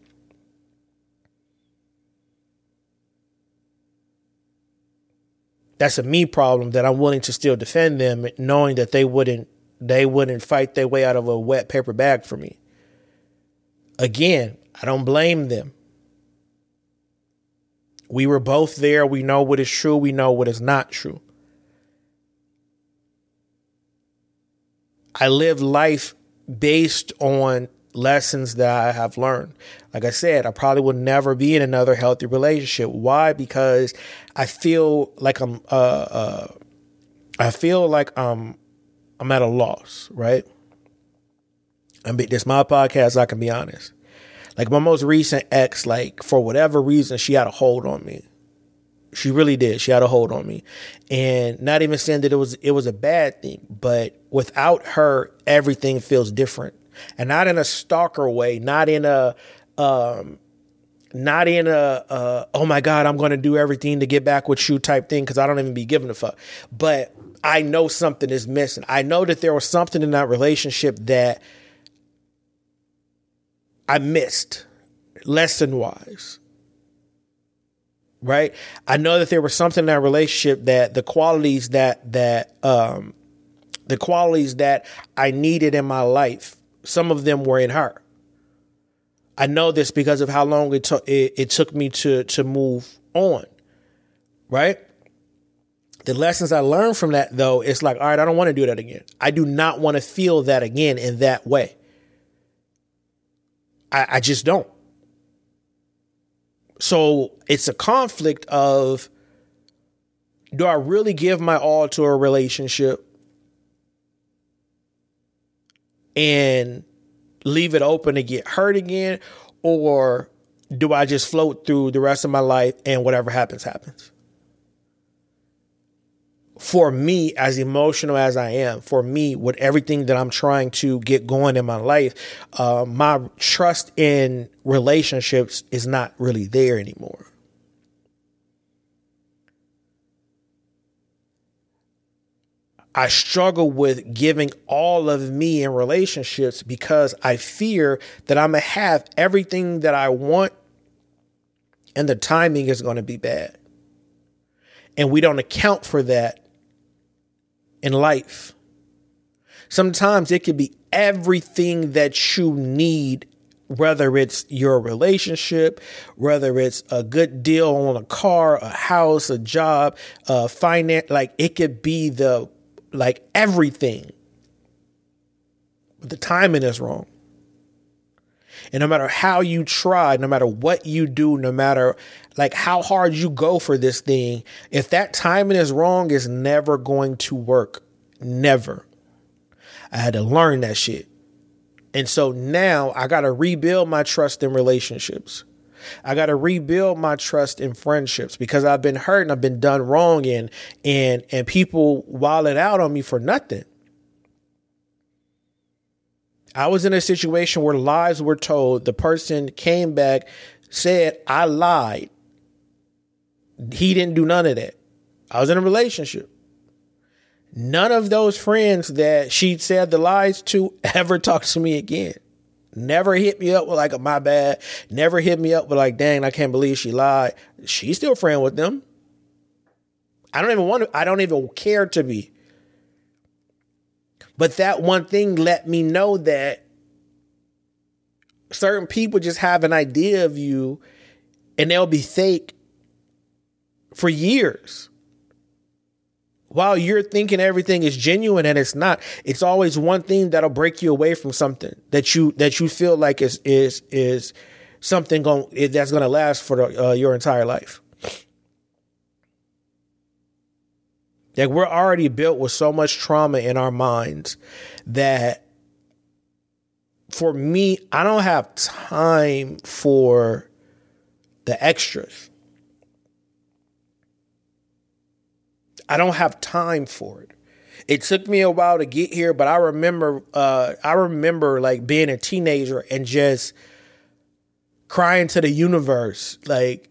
that's a me problem that I'm willing to still defend them, knowing that they wouldn't they wouldn't fight their way out of a wet paper bag for me. Again, I don't blame them. We were both there. We know what is true. We know what is not true. I live life based on lessons that I have learned. Like I said, I probably will never be in another healthy relationship. Why? Because I feel like I'm uh, uh I feel like I'm I'm at a loss, right? I mean, this my podcast. I can be honest. Like my most recent ex, like for whatever reason, she had a hold on me. She really did. She had a hold on me, and not even saying that it was it was a bad thing, but without her, everything feels different and not in a stalker way, not in a, um, not in a, uh, oh my God, I'm going to do everything to get back with you type thing because I don't even be giving a fuck. But I know something is missing. I know that there was something in that relationship that I missed lesson wise. Right? I know that there was something in that relationship that the qualities that, that, um, the qualities that I needed in my life some of them were in her. I know this because of how long it took it, it took me to to move on. Right? The lessons I learned from that though, it's like, all right, I don't want to do that again. I do not want to feel that again in that way. I, I just don't. So it's a conflict of do I really give my all to a relationship and leave it open to get hurt again? Or do I just float through the rest of my life and whatever happens, happens? For me, as emotional as I am, for me, with everything that I'm trying to get going in my life, uh, my trust in relationships is not really there anymore. I struggle with giving all of me in relationships because I fear that I'm going to have everything that I want and the timing is going to be bad. And we don't account for that in life. Sometimes it could be everything that you need, whether it's your relationship, whether it's a good deal on a car, a house, a job, uh, finance, like it could be the like everything. But the timing is wrong. And no matter how you try, no matter what you do, no matter like how hard you go for this thing, if that timing is wrong, it's never going to work. Never. I had to learn that shit. And so now I got to rebuild my trust in relationships. I got to rebuild my trust in friendships because I've been hurt and I've been done wrong and and and people wallet out on me for nothing. I was in a situation where lies were told. The person came back, said, I lied. He didn't do none of that. I was in a relationship. None of those friends that she said the lies to ever talked to me again. Never hit me up with like a my bad. Never hit me up with like, dang, I can't believe she lied. She's still friend with them. I don't even want to, I don't even care to be. But that one thing let me know that certain people just have an idea of you and they'll be fake for years. While you're thinking everything is genuine and it's not, it's always one thing that'll break you away from something that you that you feel like is is is something going that's going to last for the, uh, your entire life. Like we're already built with so much trauma in our minds that for me, I don't have time for the extras. I don't have time for it. It took me a while to get here, but I remember uh, I remember like being a teenager and just crying to the universe like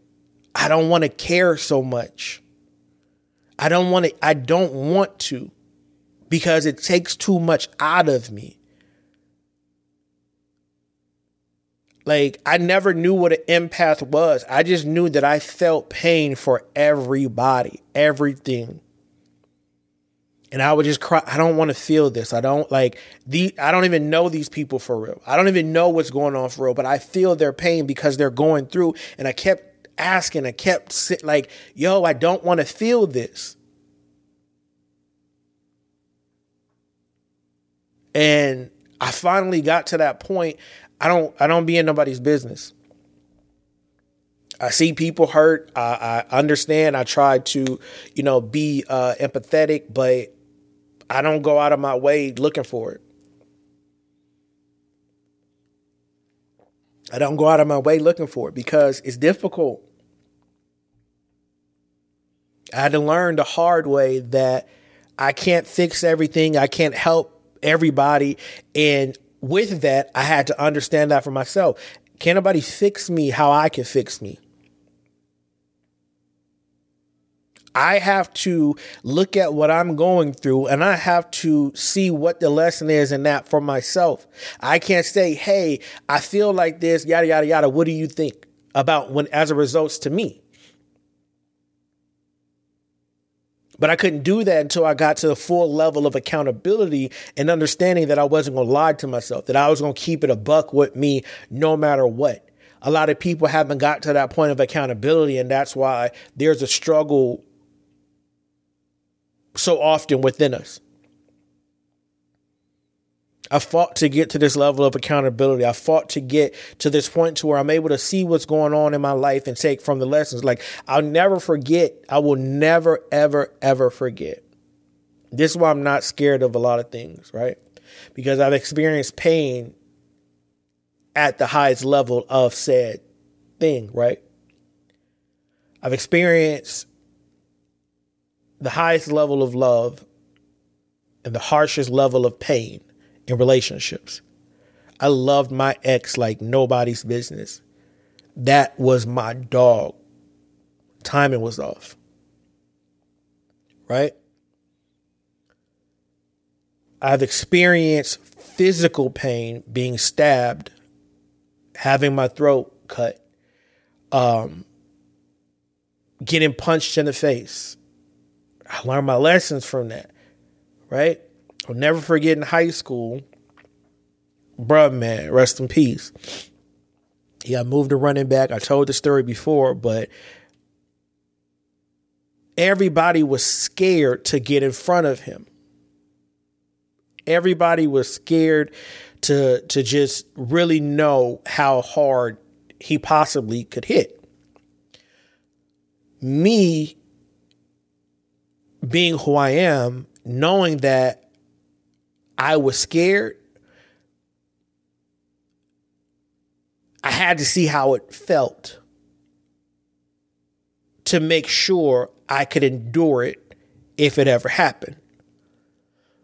I don't want to care so much. I don't want to, I don't want to because it takes too much out of me. Like, I never knew what an empath was. I just knew that I felt pain for everybody, everything. And I would just cry. I don't want to feel this. I don't like the. I don't even know these people for real. I don't even know what's going on for real. But I feel their pain because they're going through. And I kept asking, I kept sit like, yo, I don't want to feel this. And I finally got to that point. I don't I don't be in nobody's business. I see people hurt. I, I understand. I try to, you know, be uh, empathetic, but I don't go out of my way looking for it. I don't go out of my way looking for it because it's difficult. I had to learn the hard way that I can't fix everything. I can't help everybody. And with that, I had to understand that for myself. Can't nobody fix me how I can fix me. I have to look at what I'm going through and I have to see what the lesson is in that for myself. I can't say, hey, I feel like this, yada, yada, yada. What do you think about when, as a result to me? But I couldn't do that until I got to the full level of accountability and understanding that I wasn't going to lie to myself, that I was going to keep it a buck with me no matter what. A lot of people haven't got to that point of accountability, and that's why there's a struggle so often within us. I fought to get to this level of accountability. I fought to get to this point to where I'm able to see what's going on in my life and take from the lessons. Like I'll never forget. I will never, ever, ever forget. This is why I'm not scared of a lot of things, right? Because I've experienced pain at the highest level of said thing, right? I've experienced the highest level of love and the harshest level of pain in relationships. I loved my ex like nobody's business. That was my dog. Timing was off. Right? I've experienced physical pain being stabbed, having my throat cut, um, getting punched in the face. I learned my lessons from that, right? I'll never forget in high school, bruh, man, rest in peace. He got moved to running back. I told the story before, but everybody was scared to get in front of him. Everybody was scared to to just really know how hard he possibly could hit. Me being who I am knowing that I was scared, I had to see how it felt to make sure I could endure it if it ever happened.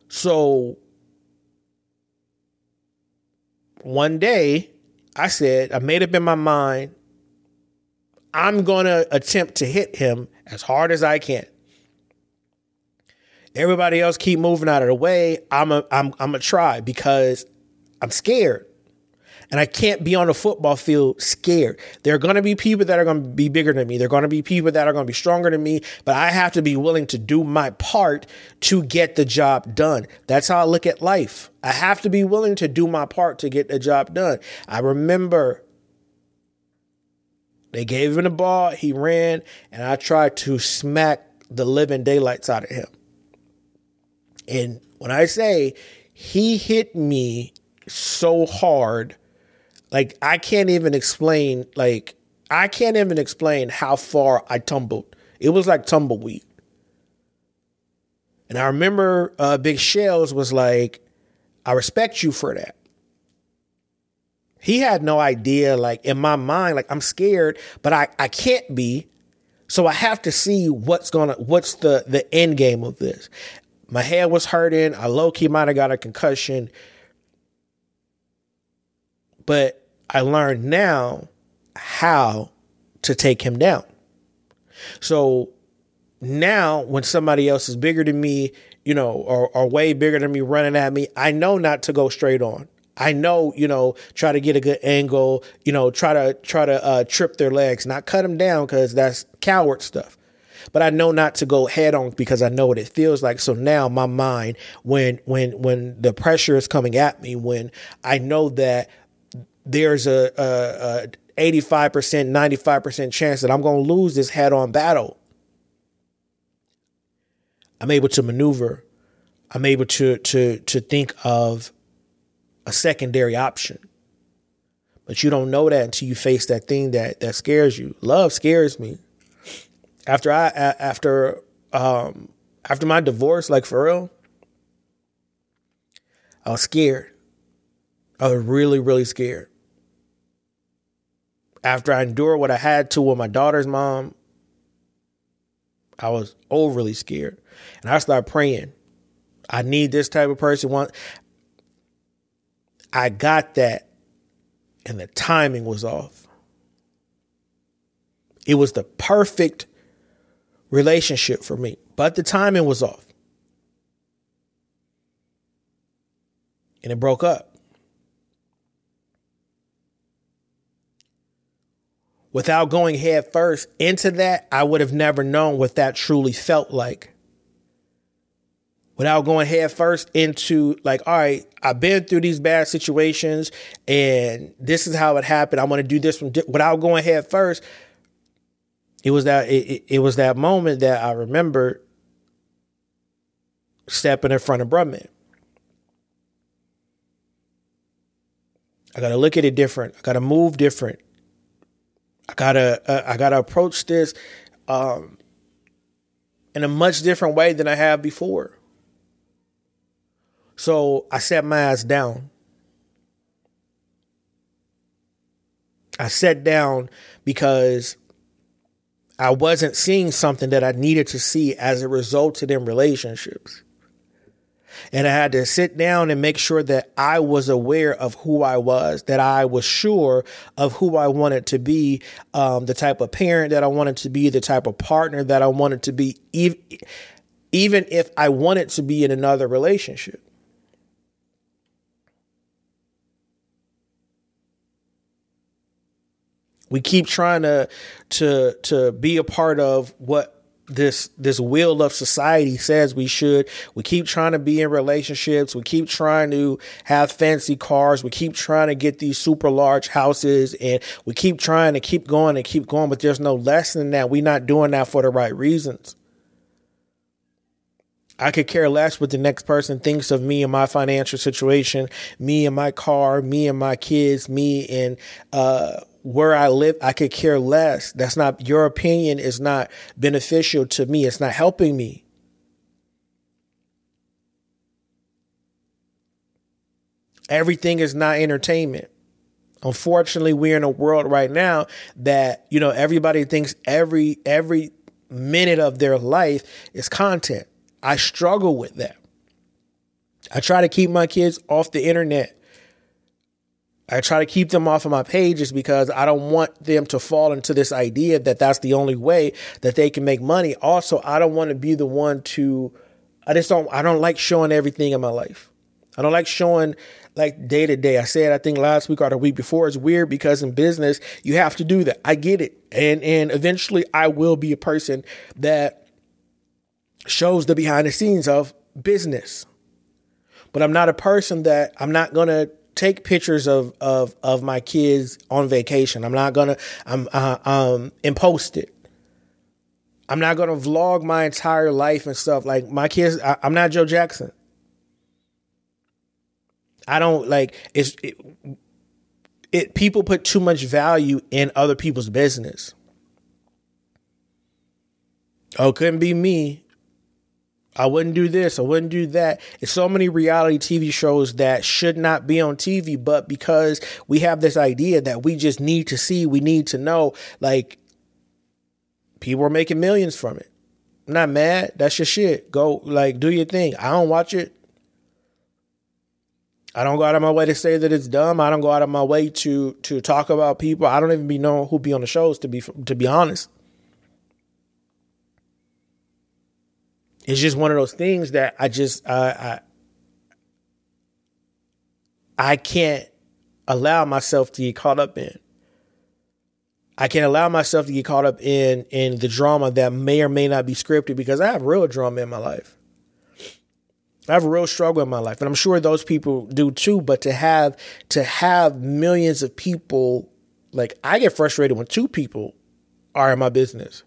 So one day I said, I made up in my mind, I'm going to attempt to hit him as hard as I can. Everybody else keep moving out of the way. I'm a, I'm I'm gonna try because I'm scared. And I can't be on the football field scared. There are going to be people that are going to be bigger than me. There are going to be people that are going to be stronger than me, but I have to be willing to do my part to get the job done. That's how I look at life. I have to be willing to do my part to get the job done. I remember they gave him the ball, he ran, and I tried to smack the living daylights out of him. And when I say he hit me so hard like I can't even explain like I can't even explain how far I tumbled. It was like tumbleweed. And I remember uh, Big Shells was like, I respect you for that. He had no idea, like in my mind, like I'm scared, but I, I can't be. So I have to see what's gonna what's the the end game of this. My head was hurting. I low key might have got a concussion. But I learned now how to take him down. So now when somebody else is bigger than me, you know, or, or way bigger than me running at me, I know not to go straight on. I know, you know, try to get a good angle, you know, try to try to uh, trip their legs, not cut them down because that's coward stuff. But I know not to go head on because I know what it feels like. So now my mind, when when when the pressure is coming at me, when I know that there's a, a, a 85%, 95% chance that I'm going to lose this head on battle. I'm able to maneuver. I'm able to to to think of a secondary option. But you don't know that until you face that thing that that scares you. Love scares me. After I after um after my divorce, like for real, I was scared. I was really, really scared after I endured what I had to with my daughter's mom, I was overly scared. And I started praying. I need this type of person. One, I got that, and the timing was off. It was the perfect relationship for me, but the timing was off. And it broke up. without going head first into that, I would have never known what that truly felt like. Without going head first into like, all right, I've been through these bad situations and this is how it happened. I want to do this from without going head first. It was that it, it was that moment that I remember stepping in front of Brumman. I got to look at it different. I got to move different. I gotta uh, I gotta approach this um, in a much different way than I have before. So I sat my ass down. I sat down because I wasn't seeing something that I needed to see as it resulted in relationships. And I had to sit down and make sure that I was aware of who I was, that I was sure of who I wanted to be, um, the type of parent that I wanted to be, the type of partner that I wanted to be, even if I wanted to be in another relationship. We keep trying to to to be a part of what this this wheel of society says we should. We keep trying to be in relationships. We keep trying to have fancy cars. We keep trying to get these super large houses and we keep trying to keep going and keep going, but there's no lesson in that. We're not doing that for the right reasons. I could care less what the next person thinks of me and my financial situation, me and my car, me and my kids, me and uh where I live, I could care less. That's not your opinion is not beneficial to me. It's not helping me. Everything is not entertainment. Unfortunately, we're in a world right now that, you know, everybody thinks every every minute of their life is content. I struggle with that. I try to keep my kids off the internet. I try to keep them off of my pages because I don't want them to fall into this idea that that's the only way that they can make money. Also, I don't want to be the one to I just don't I don't like showing everything in my life. I don't like showing like day to day. I said I think last week or the week before it's weird because in business you have to do that. I get it. And and eventually I will be a person that shows the behind the scenes of business. But I'm not a person that I'm not going to take pictures of of of my kids on vacation. I'm not to I'm uh, um and post it. I'm not to vlog my entire life and stuff. Like my kids I, I'm not Joe Jackson. I don't like it's it, it people put too much value in other people's business. Oh, couldn't be me. I wouldn't do this. I wouldn't do that. It's so many reality TV shows that should not be on TV, but because we have this idea that we just need to see, we need to know, like people are making millions from it. I'm not mad. That's your shit. Go like do your thing. I don't watch it. I don't go out of my way to say that it's dumb. I don't go out of my way to to talk about people. I don't even be know who be on the shows to be to be honest. It's just one of those things that I just uh, I I can't allow myself to get caught up in. I can't allow myself to get caught up in in the drama that may or may not be scripted because I have real drama in my life. I have a real struggle in my life, and I'm sure those people do too. But to have to have millions of people, like I get frustrated when two people are in my business.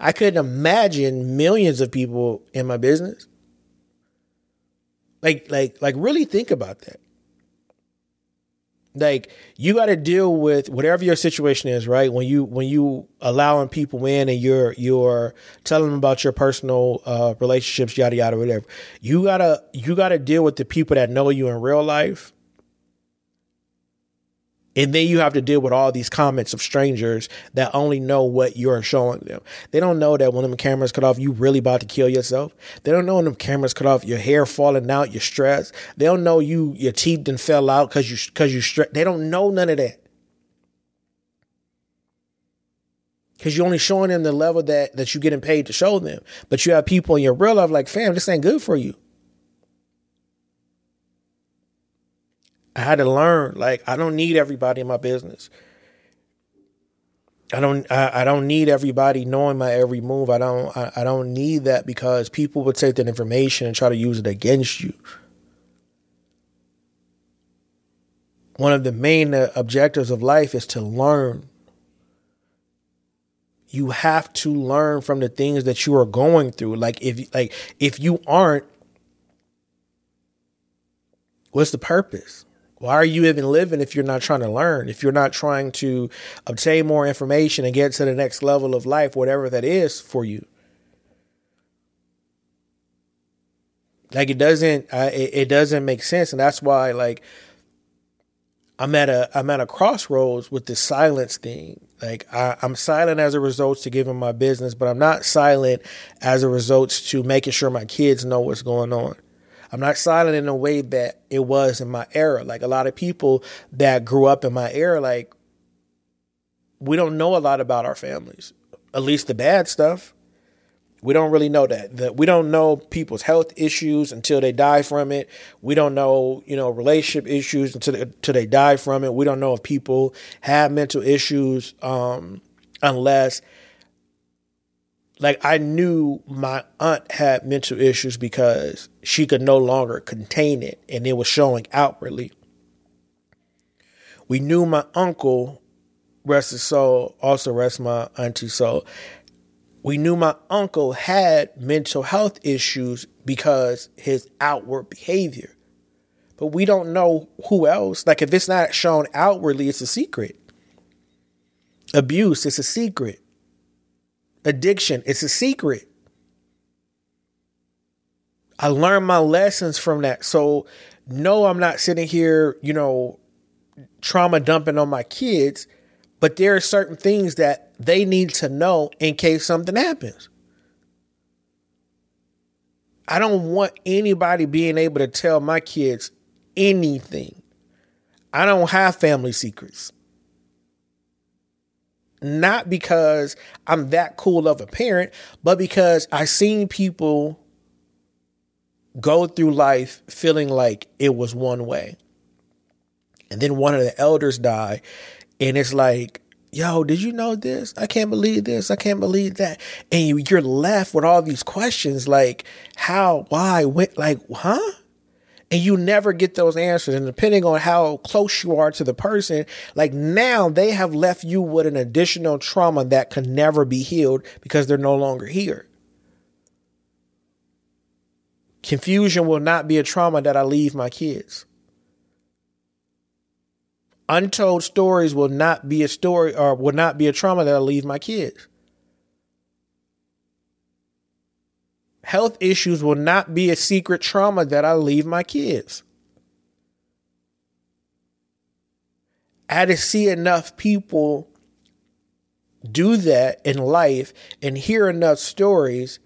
I couldn't imagine millions of people in my business. Like, like, like, really think about that. Like you got to deal with whatever your situation is right? When you when you allowing people in and you're you're telling them about your personal uh, relationships yada yada whatever. You gotta you gotta deal with the people that know you in real life and then you have to deal with all these comments of strangers that only know what you're showing them. They don't know that when them cameras cut off, you really about to kill yourself. They don't know when them cameras cut off, your hair falling out, you're stressed. They don't know you your teeth didn't fell out because you because you stressed. They don't know none of that. Cause you're only showing them the level that that you're getting paid to show them. But you have people in your real life like, fam, this ain't good for you. I had to learn. Like I don't need everybody in my business. I don't. I, I don't need everybody knowing my every move. I don't. I, I don't need that because people would take that information and try to use it against you. One of the main uh, objectives of life is to learn. You have to learn from the things that you are going through. Like if like if you aren't, what's the purpose? Why are you even living if you're not trying to learn? If you're not trying to obtain more information and get to the next level of life, whatever that is for you? Like it doesn't, it, it doesn't make sense, and that's why like I'm at a I'm at a crossroads with this silence thing. Like I, am silent as a result to giving my business, but I'm not silent as a result to making sure my kids know what's going on. I'm not silent in a way that it was in my era. Like a lot of people that grew up in my era, like we don't know a lot about our families, at least the bad stuff. We don't really know that. that we don't know people's health issues until they die from it. We don't know, you know, relationship issues until, until they die from it. We don't know if people have mental issues um, unless like I knew my aunt had mental issues because she could no longer contain it and it was showing outwardly. We knew my uncle, rest his soul, also rest my auntie soul. We knew my uncle had mental health issues because his outward behavior. But we don't know who else. Like if it's not shown outwardly, it's a secret. Abuse, it's a secret addiction. It's a secret. I learned my lessons from that. So no, I'm not sitting here, you know, trauma dumping on my kids, but there are certain things that they need to know in case something happens. I don't want anybody being able to tell my kids anything. I don't have family secrets. Not because I'm that cool of a parent, but because I seen people go through life feeling like it was one way. And then one of the elders die, and it's like, yo, did you know this? I can't believe this. I can't believe that. And you're left with all these questions like, how, why, when, like, huh? And you never get those answers. And depending on how close you are to the person, like now they have left you with an additional trauma that can never be healed because they're no longer here. Confusion will not be a trauma that I leave my kids. Untold stories will not be a story or will not be a trauma that I leave my kids. Health issues will not be a secret trauma that I leave my kids. I had to see enough people do that in life and hear enough stories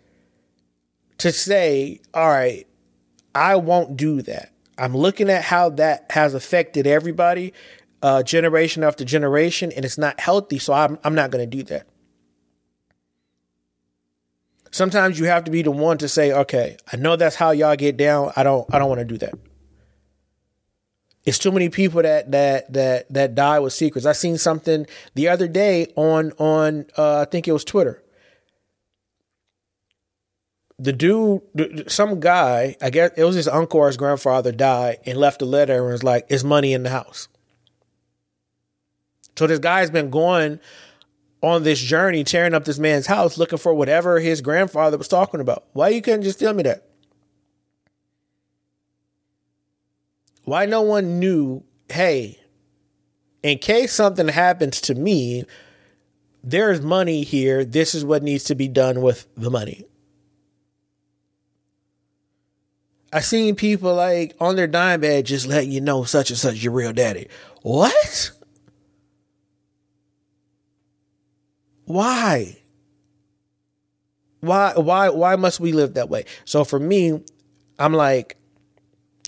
to say, all right, I won't do that. I'm looking at how that has affected everybody, uh, generation after generation, and it's not healthy. So I'm, I'm not going to do that. Sometimes you have to be the one to say, okay, I know that's how y'all get down. I don't, I don't want to do that. It's too many people that that that that die with secrets. I seen something the other day on on uh, I think it was Twitter the dude, some guy, I guess it was his uncle or his grandfather died and left a letter and was like, "Is money in the house?" So this guy's been going on this journey, tearing up this man's house, looking for whatever his grandfather was talking about. Why you couldn't just tell me that? Why no one knew? Hey, in case something happens to me, there's money here. This is what needs to be done with the money. I seen people like on their dime bed just letting you know such and such your real daddy. What? Why? Why why why must we live that way? So for me, I'm like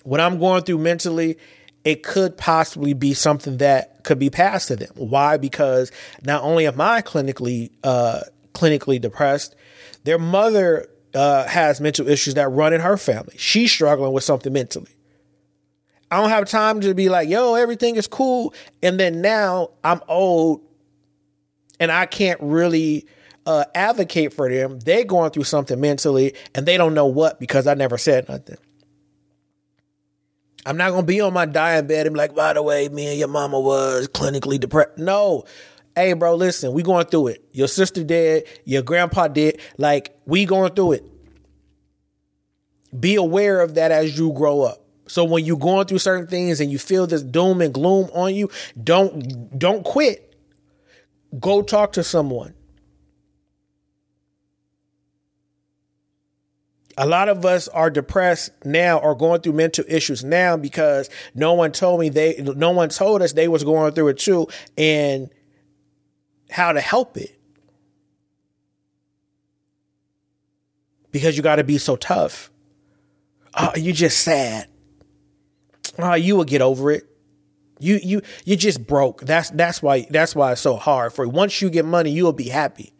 when I'm going through mentally, it could possibly be something that could be passed to them. Why? Because not only am I clinically uh clinically depressed, their mother uh, has mental issues that run in her family. She's struggling with something mentally. I don't have time to be like, yo, everything is cool. And then now I'm old and I can't really uh, advocate for them. They're going through something mentally and they don't know what because I never said nothing. I'm not to be on my dying bed and be like, by the way, me and your mama was clinically depressed. No, hey bro, listen, we going through it. Your sister did, your grandpa did. Like, we going through it. Be aware of that as you grow up. So when you're going through certain things and you feel this doom and gloom on you, don't don't quit. Go talk to someone. A lot of us are depressed now or going through mental issues now because no one told me they no one told us they was going through it too and how to help it. Because you got to be so tough. Oh, you just sad. Oh, you will get over it. You you you just broke. That's that's why that's why it's so hard for you. Once you get money, you'll be happy.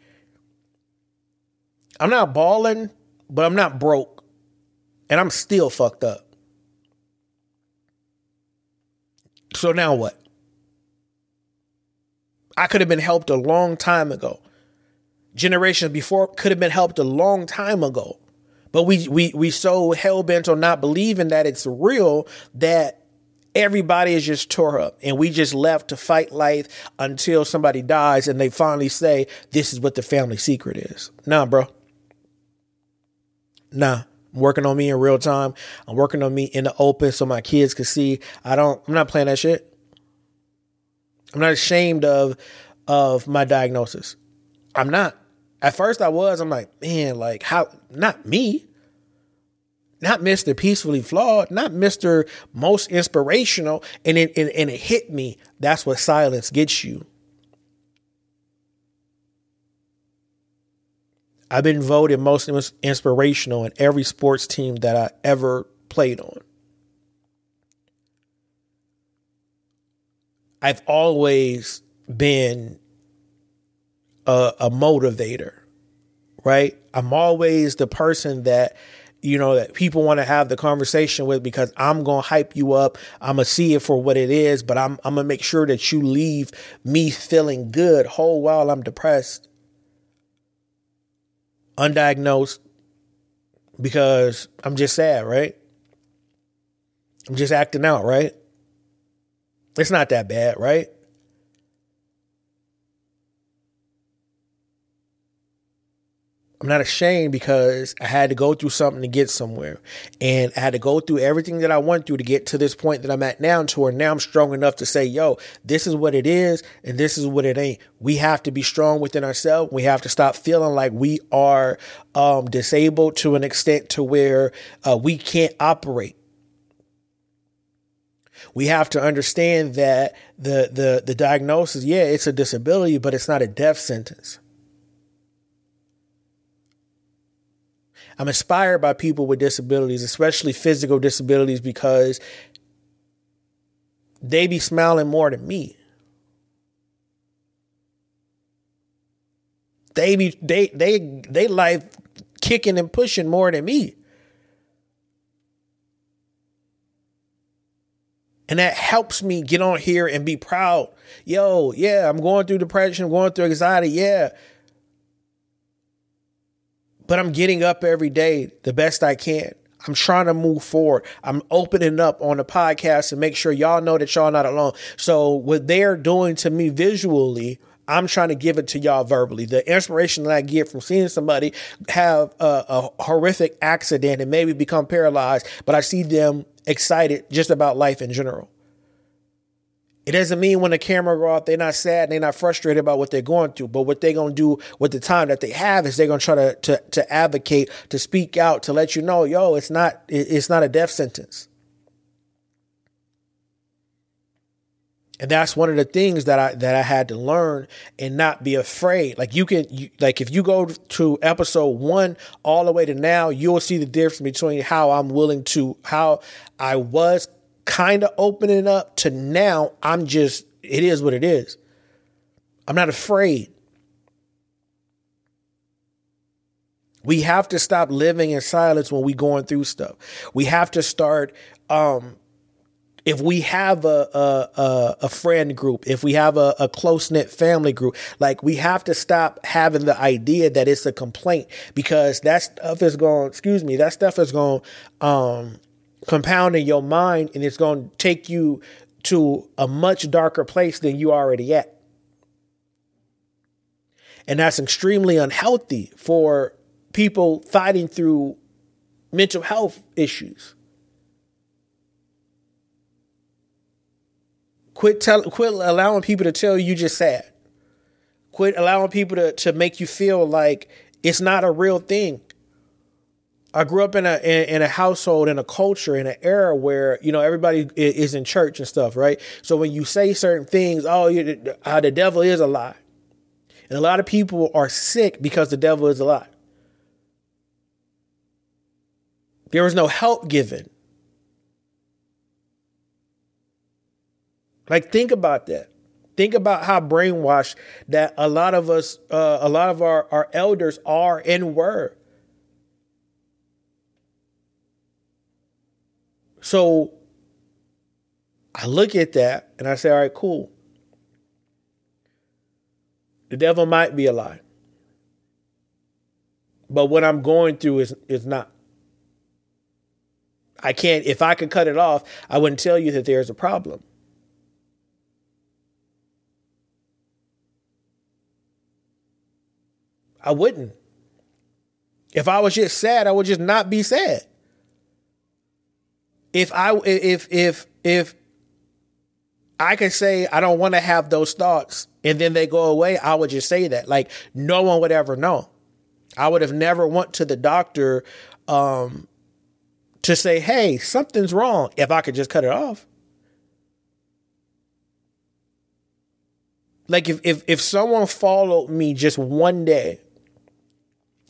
I'm not balling, but I'm not broke. And I'm still fucked up. So now what? I could have been helped a long time ago. Generations before could have been helped a long time ago. But we we we so hell bent on not believing that it's real that everybody is just tore up and we just left to fight life until somebody dies and they finally say this is what the family secret is. Nah, bro. Nah. I'm working on me in real time. I'm working on me in the open so my kids can see. I don't I'm not playing that shit. I'm not ashamed of of my diagnosis. I'm not. At first I was, I'm like, man, like how not me. Not Mr. Peacefully Flawed, not Mr. Most Inspirational. And it, and, and it hit me. That's what silence gets you. I've been voted most inspirational in every sports team that I ever played on. I've always been a, a motivator, right? I'm always the person that you know that people want to have the conversation with because I'm going to hype you up. I'm going to see it for what it is, but I'm I'm going to make sure that you leave me feeling good whole while I'm depressed. Undiagnosed because I'm just sad, right? I'm just acting out, right? It's not that bad, right? I'm not ashamed because I had to go through something to get somewhere. And I had to go through everything that I went through to get to this point that I'm at now to where now I'm strong enough to say, yo, this is what it is and this is what it ain't. We have to be strong within ourselves. We have to stop feeling like we are um, disabled to an extent to where uh, we can't operate we have to understand that the the the diagnosis, yeah, it's a disability, but it's not a death sentence. I'm inspired by people with disabilities, especially physical disabilities, because they be smiling more than me. They be they they they life kicking and pushing more than me. And that helps me get on here and be proud. Yo, yeah, I'm going through depression, I'm going through anxiety. Yeah. But I'm getting up every day the best I can. I'm trying to move forward. I'm opening up on the podcast and make sure y'all know that y'all not alone. So what they're doing to me visually, I'm trying to give it to y'all verbally. The inspiration that I get from seeing somebody have a, a horrific accident and maybe become paralyzed, but I see them excited just about life in general. It doesn't mean when the camera go off, they're not sad and they're not frustrated about what they're going through. But what they're gonna do with the time that they have is they're gonna try to to, to advocate, to speak out, to let you know, yo, it's not it's not a death sentence. and that's one of the things that I that I had to learn and not be afraid. Like you can, you, like if you go to episode one all the way to now, you'll see the difference between how I'm willing to, how I was kind of opening up to now. I'm just, it is what it is. I'm not afraid. We have to stop living in silence when we're going through stuff. We have to start um, if we have a a, a, friend group, if we have a, a close knit family group, like we have to stop having the idea that it's a complaint because that stuff is going. Excuse me, that stuff is going um, compound in your mind, and it's going to take you to a much darker place than you already at. And that's extremely unhealthy for people fighting through mental health issues. Quit tell, quit allowing people to tell you you just sad. Quit allowing people to, to make you feel like it's not a real thing. I grew up in a in, a household in a culture in an era where you know everybody is in church and stuff, right? So when you say certain things, oh, you, uh, the devil is a lie, and a lot of people are sick because the devil is a lie. There was no help given. Like, think about that. Think about how brainwashed that a lot of us, uh, a lot of our, our elders are and were. So I look at that and I say, all right, cool. The devil might be a lie. But what I'm going through is, is not. I can't, if I could cut it off, I wouldn't tell you that there's a problem. I wouldn't. If I was just sad, I would just not be sad. If I if if if I could say I don't want to have those thoughts and then they go away, I would just say that. Like no one would ever know. I would have never went to the doctor um to say, hey, something's wrong if I could just cut it off. Like if if if someone followed me just one day,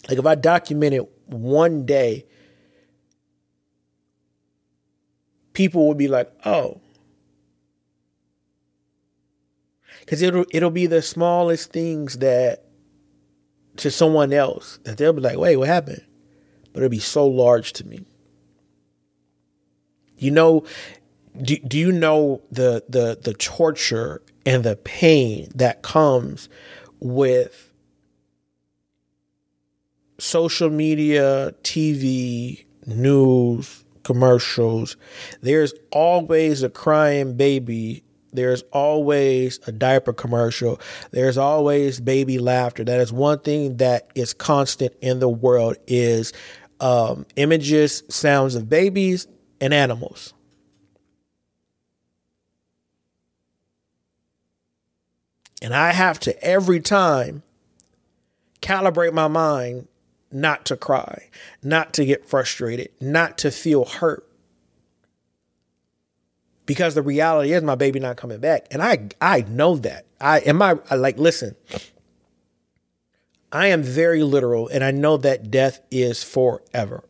like if I documented one day, people would be like, "Oh." Cuz it'll it'll be the smallest things that to someone else that they'll be like, "Wait, what happened?" But it'll be so large to me. You know, do, do you know the the the torture and the pain that comes with social media, TV, news, commercials. There's always a crying baby. There's always a diaper commercial. There's always baby laughter. That is one thing that is constant in the world is um, images, sounds of babies and animals. And I have to every time calibrate my mind not to cry, not to get frustrated, not to feel hurt. Because the reality is my baby not coming back. And I I know that. I am I, I like listen. I am very literal and I know that death is forever.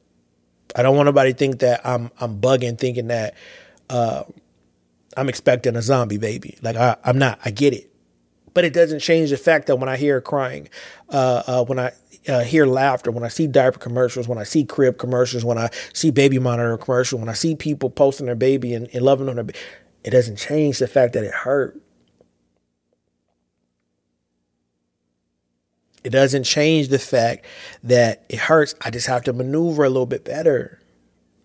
I don't want nobody to think that I'm I'm bugging thinking that uh, I'm expecting a zombie baby. Like I, I'm not. I get it but it doesn't change the fact that when I hear crying, uh, uh, when I uh, hear laughter, when I see diaper commercials, when I see crib commercials, when I see baby monitor commercials, when I see people posting their baby and, and loving on their baby, it doesn't change the fact that it hurt. It doesn't change the fact that it hurts. I just have to maneuver a little bit better.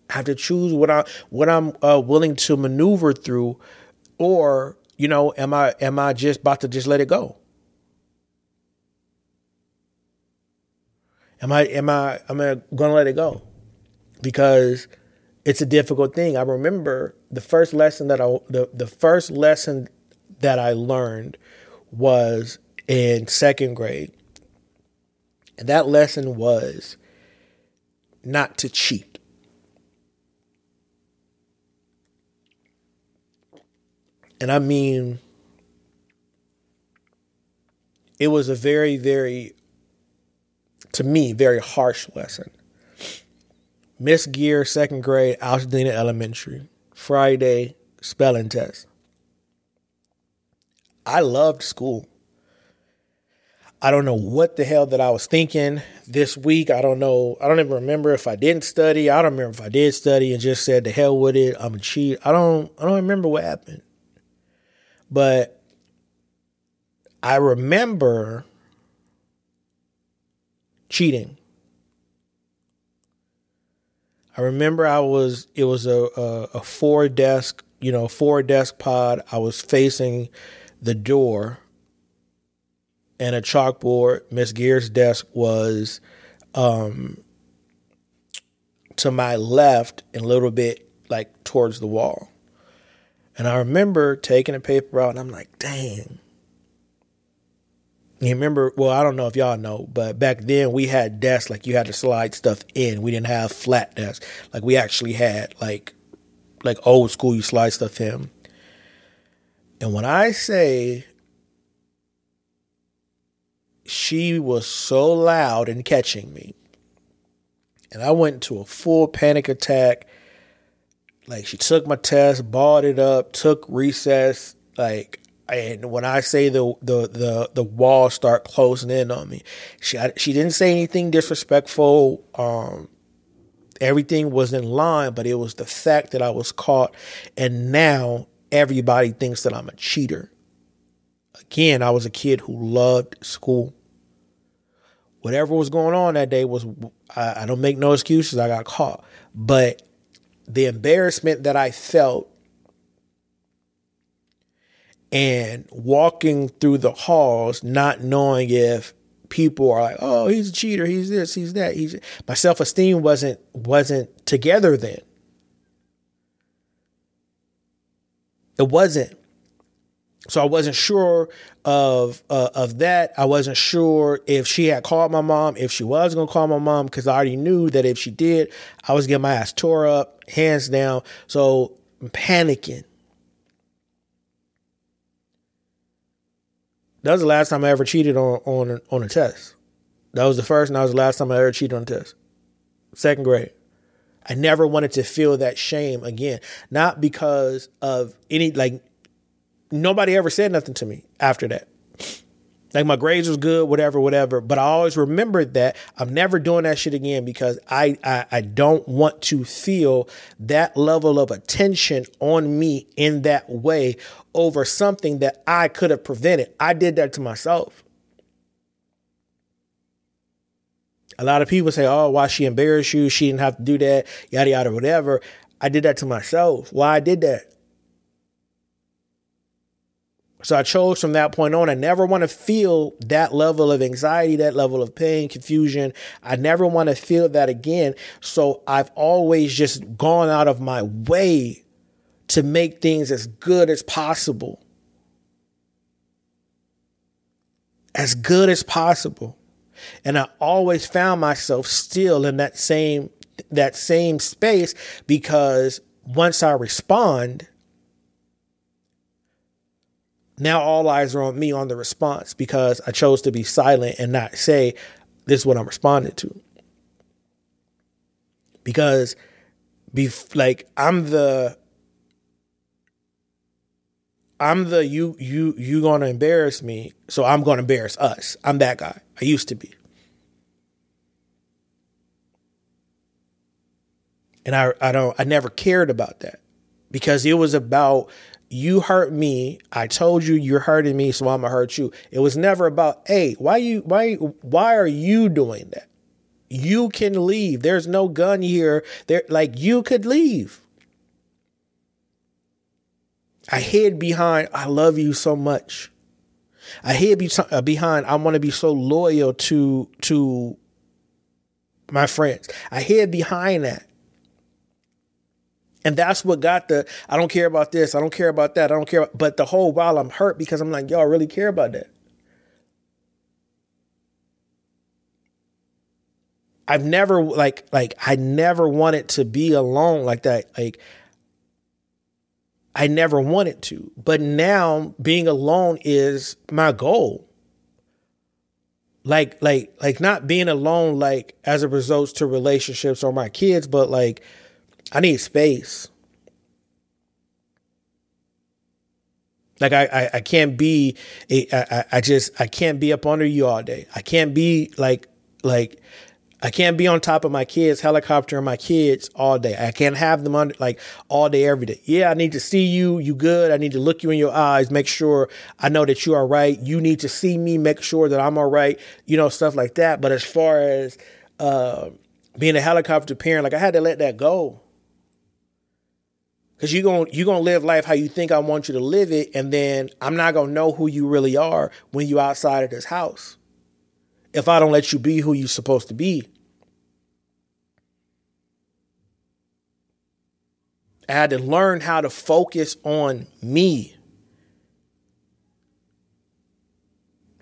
I have to choose what I what I'm uh, willing to maneuver through, or you know, am I am I just about to just let it go? Am I am I am I gonna let it go? Because it's a difficult thing. I remember the first lesson that I the, the first lesson that I learned was in second grade. And that lesson was not to cheat. And I mean, it was a very, very, to me, very harsh lesson. Miss Gear, second grade, Altadena Elementary, Friday, spelling test. I loved school. I don't know what the hell that I was thinking this week. I don't know. I don't even remember if I didn't study. I don't remember if I did study and just said the hell with it. I'm a cheat. I don't I don't remember what happened. But I remember cheating. I remember I was it was a a, a four desk you know four desk pod. I was facing the door and a chalkboard. Miss Gear's desk was um, to my left and a little bit like towards the wall. And I remember taking a paper out and I'm like, dang. You remember, well, I don't know if y'all know, but back then we had desks like you had to slide stuff in. We didn't have flat desks. Like we actually had like like old school you slide stuff in. And when I say she was so loud in catching me, and I went into a full panic attack like she took my test, bought it up, took recess. Like, and when I say the the the the walls start closing in on me, she she didn't say anything disrespectful. Um, everything was in line, but it was the fact that I was caught, and now everybody thinks that I'm a cheater. Again, I was a kid who loved school. Whatever was going on that day was I, I don't make no excuses. I got caught, but the embarrassment that I felt and walking through the halls, not knowing if people are like, "Oh, he's a cheater. He's this. He's that." He's my self esteem wasn't wasn't together then. It wasn't. so I wasn't sure of uh, of that. I wasn't sure if she had called my mom, if she was gonna call my mom, because I already knew that if she did, I was getting my ass tore up, hands down. So I'm panicking. That was the last time I ever cheated on on on a test. That was the first, and that was the last time I ever cheated on a test. Second grade. I never wanted to feel that shame again. Not because of any like nobody ever said nothing to me after that. Like my grades was good, whatever, whatever. But I always remembered that I'm never doing that shit again because I, I I don't want to feel that level of attention on me in that way over something that I could have prevented. I did that to myself. A lot of people say, "Oh, why she embarrassed you? She didn't have to do that." Yada yada, whatever. I did that to myself. Why I did that? So I chose from that point on. I never want to feel that level of anxiety, that level of pain, confusion. I never want to feel that again. So I've always just gone out of my way to make things as good as possible. As good as possible. And I always found myself still in that same that same space because once I respond, now all eyes are on me on the response because I chose to be silent and not say, this is what I'm responding to. Because be like I'm the I'm the you you you gonna embarrass me, so I'm gonna embarrass us. I'm that guy. I used to be. And I I don't I never cared about that because it was about you hurt me. I told you you're hurting me, so I'm gonna hurt you. It was never about, hey, why you why why are you doing that? You can leave. There's no gun here. There like you could leave. I hid behind I love you so much. I hid uh, behind I want to be so loyal to to my friends. I hid behind that. And that's what got the I don't care about this, I don't care about that, I don't care about, but the whole while I'm hurt because I'm like, y'all really care about that. I've never like like I never wanted to be alone like that. Like I never wanted to. But now being alone is my goal. Like like like not being alone like as a result to relationships or my kids, but like I need space. Like I, I, I can't be, a, I, I just, I can't be up under you all day. I can't be like, like, I can't be on top of my kids, helicoptering my kids all day. I can't have them under like all day, every day. Yeah, I need to see you. You good. I need to look you in your eyes, make sure I know that you are right. You need to see me, make sure that I'm all right. You know, stuff like that. But as far as uh, being a helicopter parent, like I had to let that go. Cause you're gonna you're gonna live life how you think I want you to live it, and then I'm not gonna know who you really are when you outside of this house. If I don't let you be who you're supposed to be. I had to learn how to focus on me.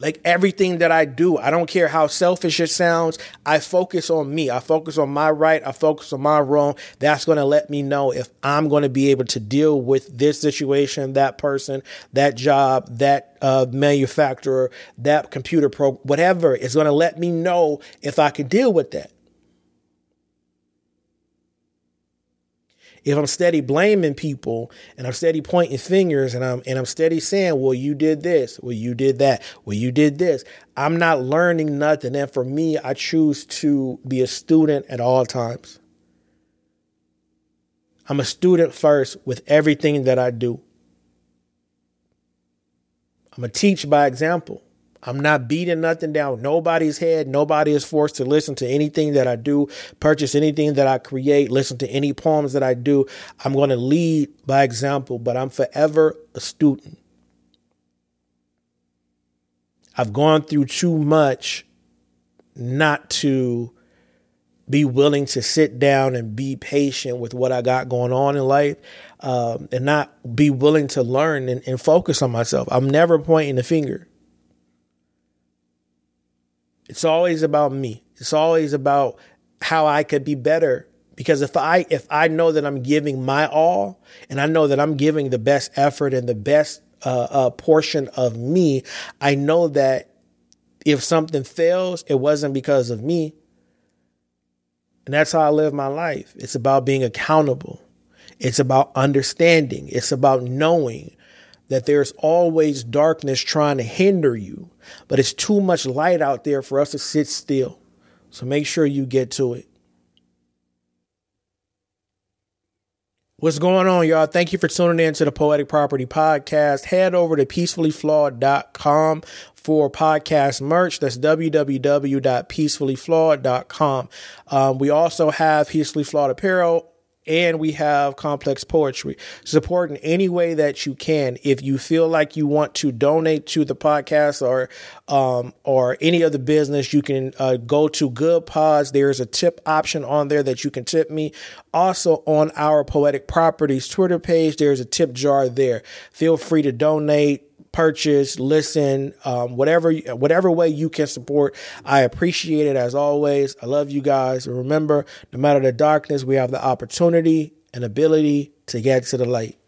Like everything that I do, I don't care how selfish it sounds. I focus on me. I focus on my right. I focus on my wrong. That's going to let me know if I'm going to be able to deal with this situation, that person, that job, that uh, manufacturer, that computer pro, whatever. It's going to let me know if I can deal with that. If I'm steady blaming people and I'm steady pointing fingers and I'm and I'm steady saying, "Well, you did this, well, you did that, well, you did this," I'm not learning nothing. And for me, I choose to be a student at all times. I'm a student first with everything that I do. I'm a teach by example. I'm not beating nothing down nobody's head. Nobody is forced to listen to anything that I do, purchase anything that I create, listen to any poems that I do. I'm going to lead by example, but I'm forever a student. I've gone through too much not to be willing to sit down and be patient with what I got going on in life um, and not be willing to learn and, and focus on myself. I'm never pointing the finger. It's always about me. It's always about how I could be better. Because if I if I know that I'm giving my all and I know that I'm giving the best effort and the best uh, uh, portion of me, I know that if something fails, it wasn't because of me. And that's how I live my life. It's about being accountable. It's about understanding. It's about knowing that there's always darkness trying to hinder you, but it's too much light out there for us to sit still. So make sure you get to it. What's going on, y'all? Thank you for tuning in to the Poetic Property Podcast. Head over to peacefullyflawed.com for podcast merch. That's www.peacefullyflawed.com. Um, we also have Peacefully Flawed Apparel and we have complex poetry. Support in any way that you can. If you feel like you want to donate to the podcast or um, or any other business, you can uh, go to Goodpods. There's a tip option on there that you can tip me. Also on our Poetic Properties Twitter page, there's a tip jar there. Feel free to donate purchase, listen, um, whatever whatever way you can support. I appreciate it as always. I love you guys. And remember, no matter the darkness, we have the opportunity and ability to get to the light.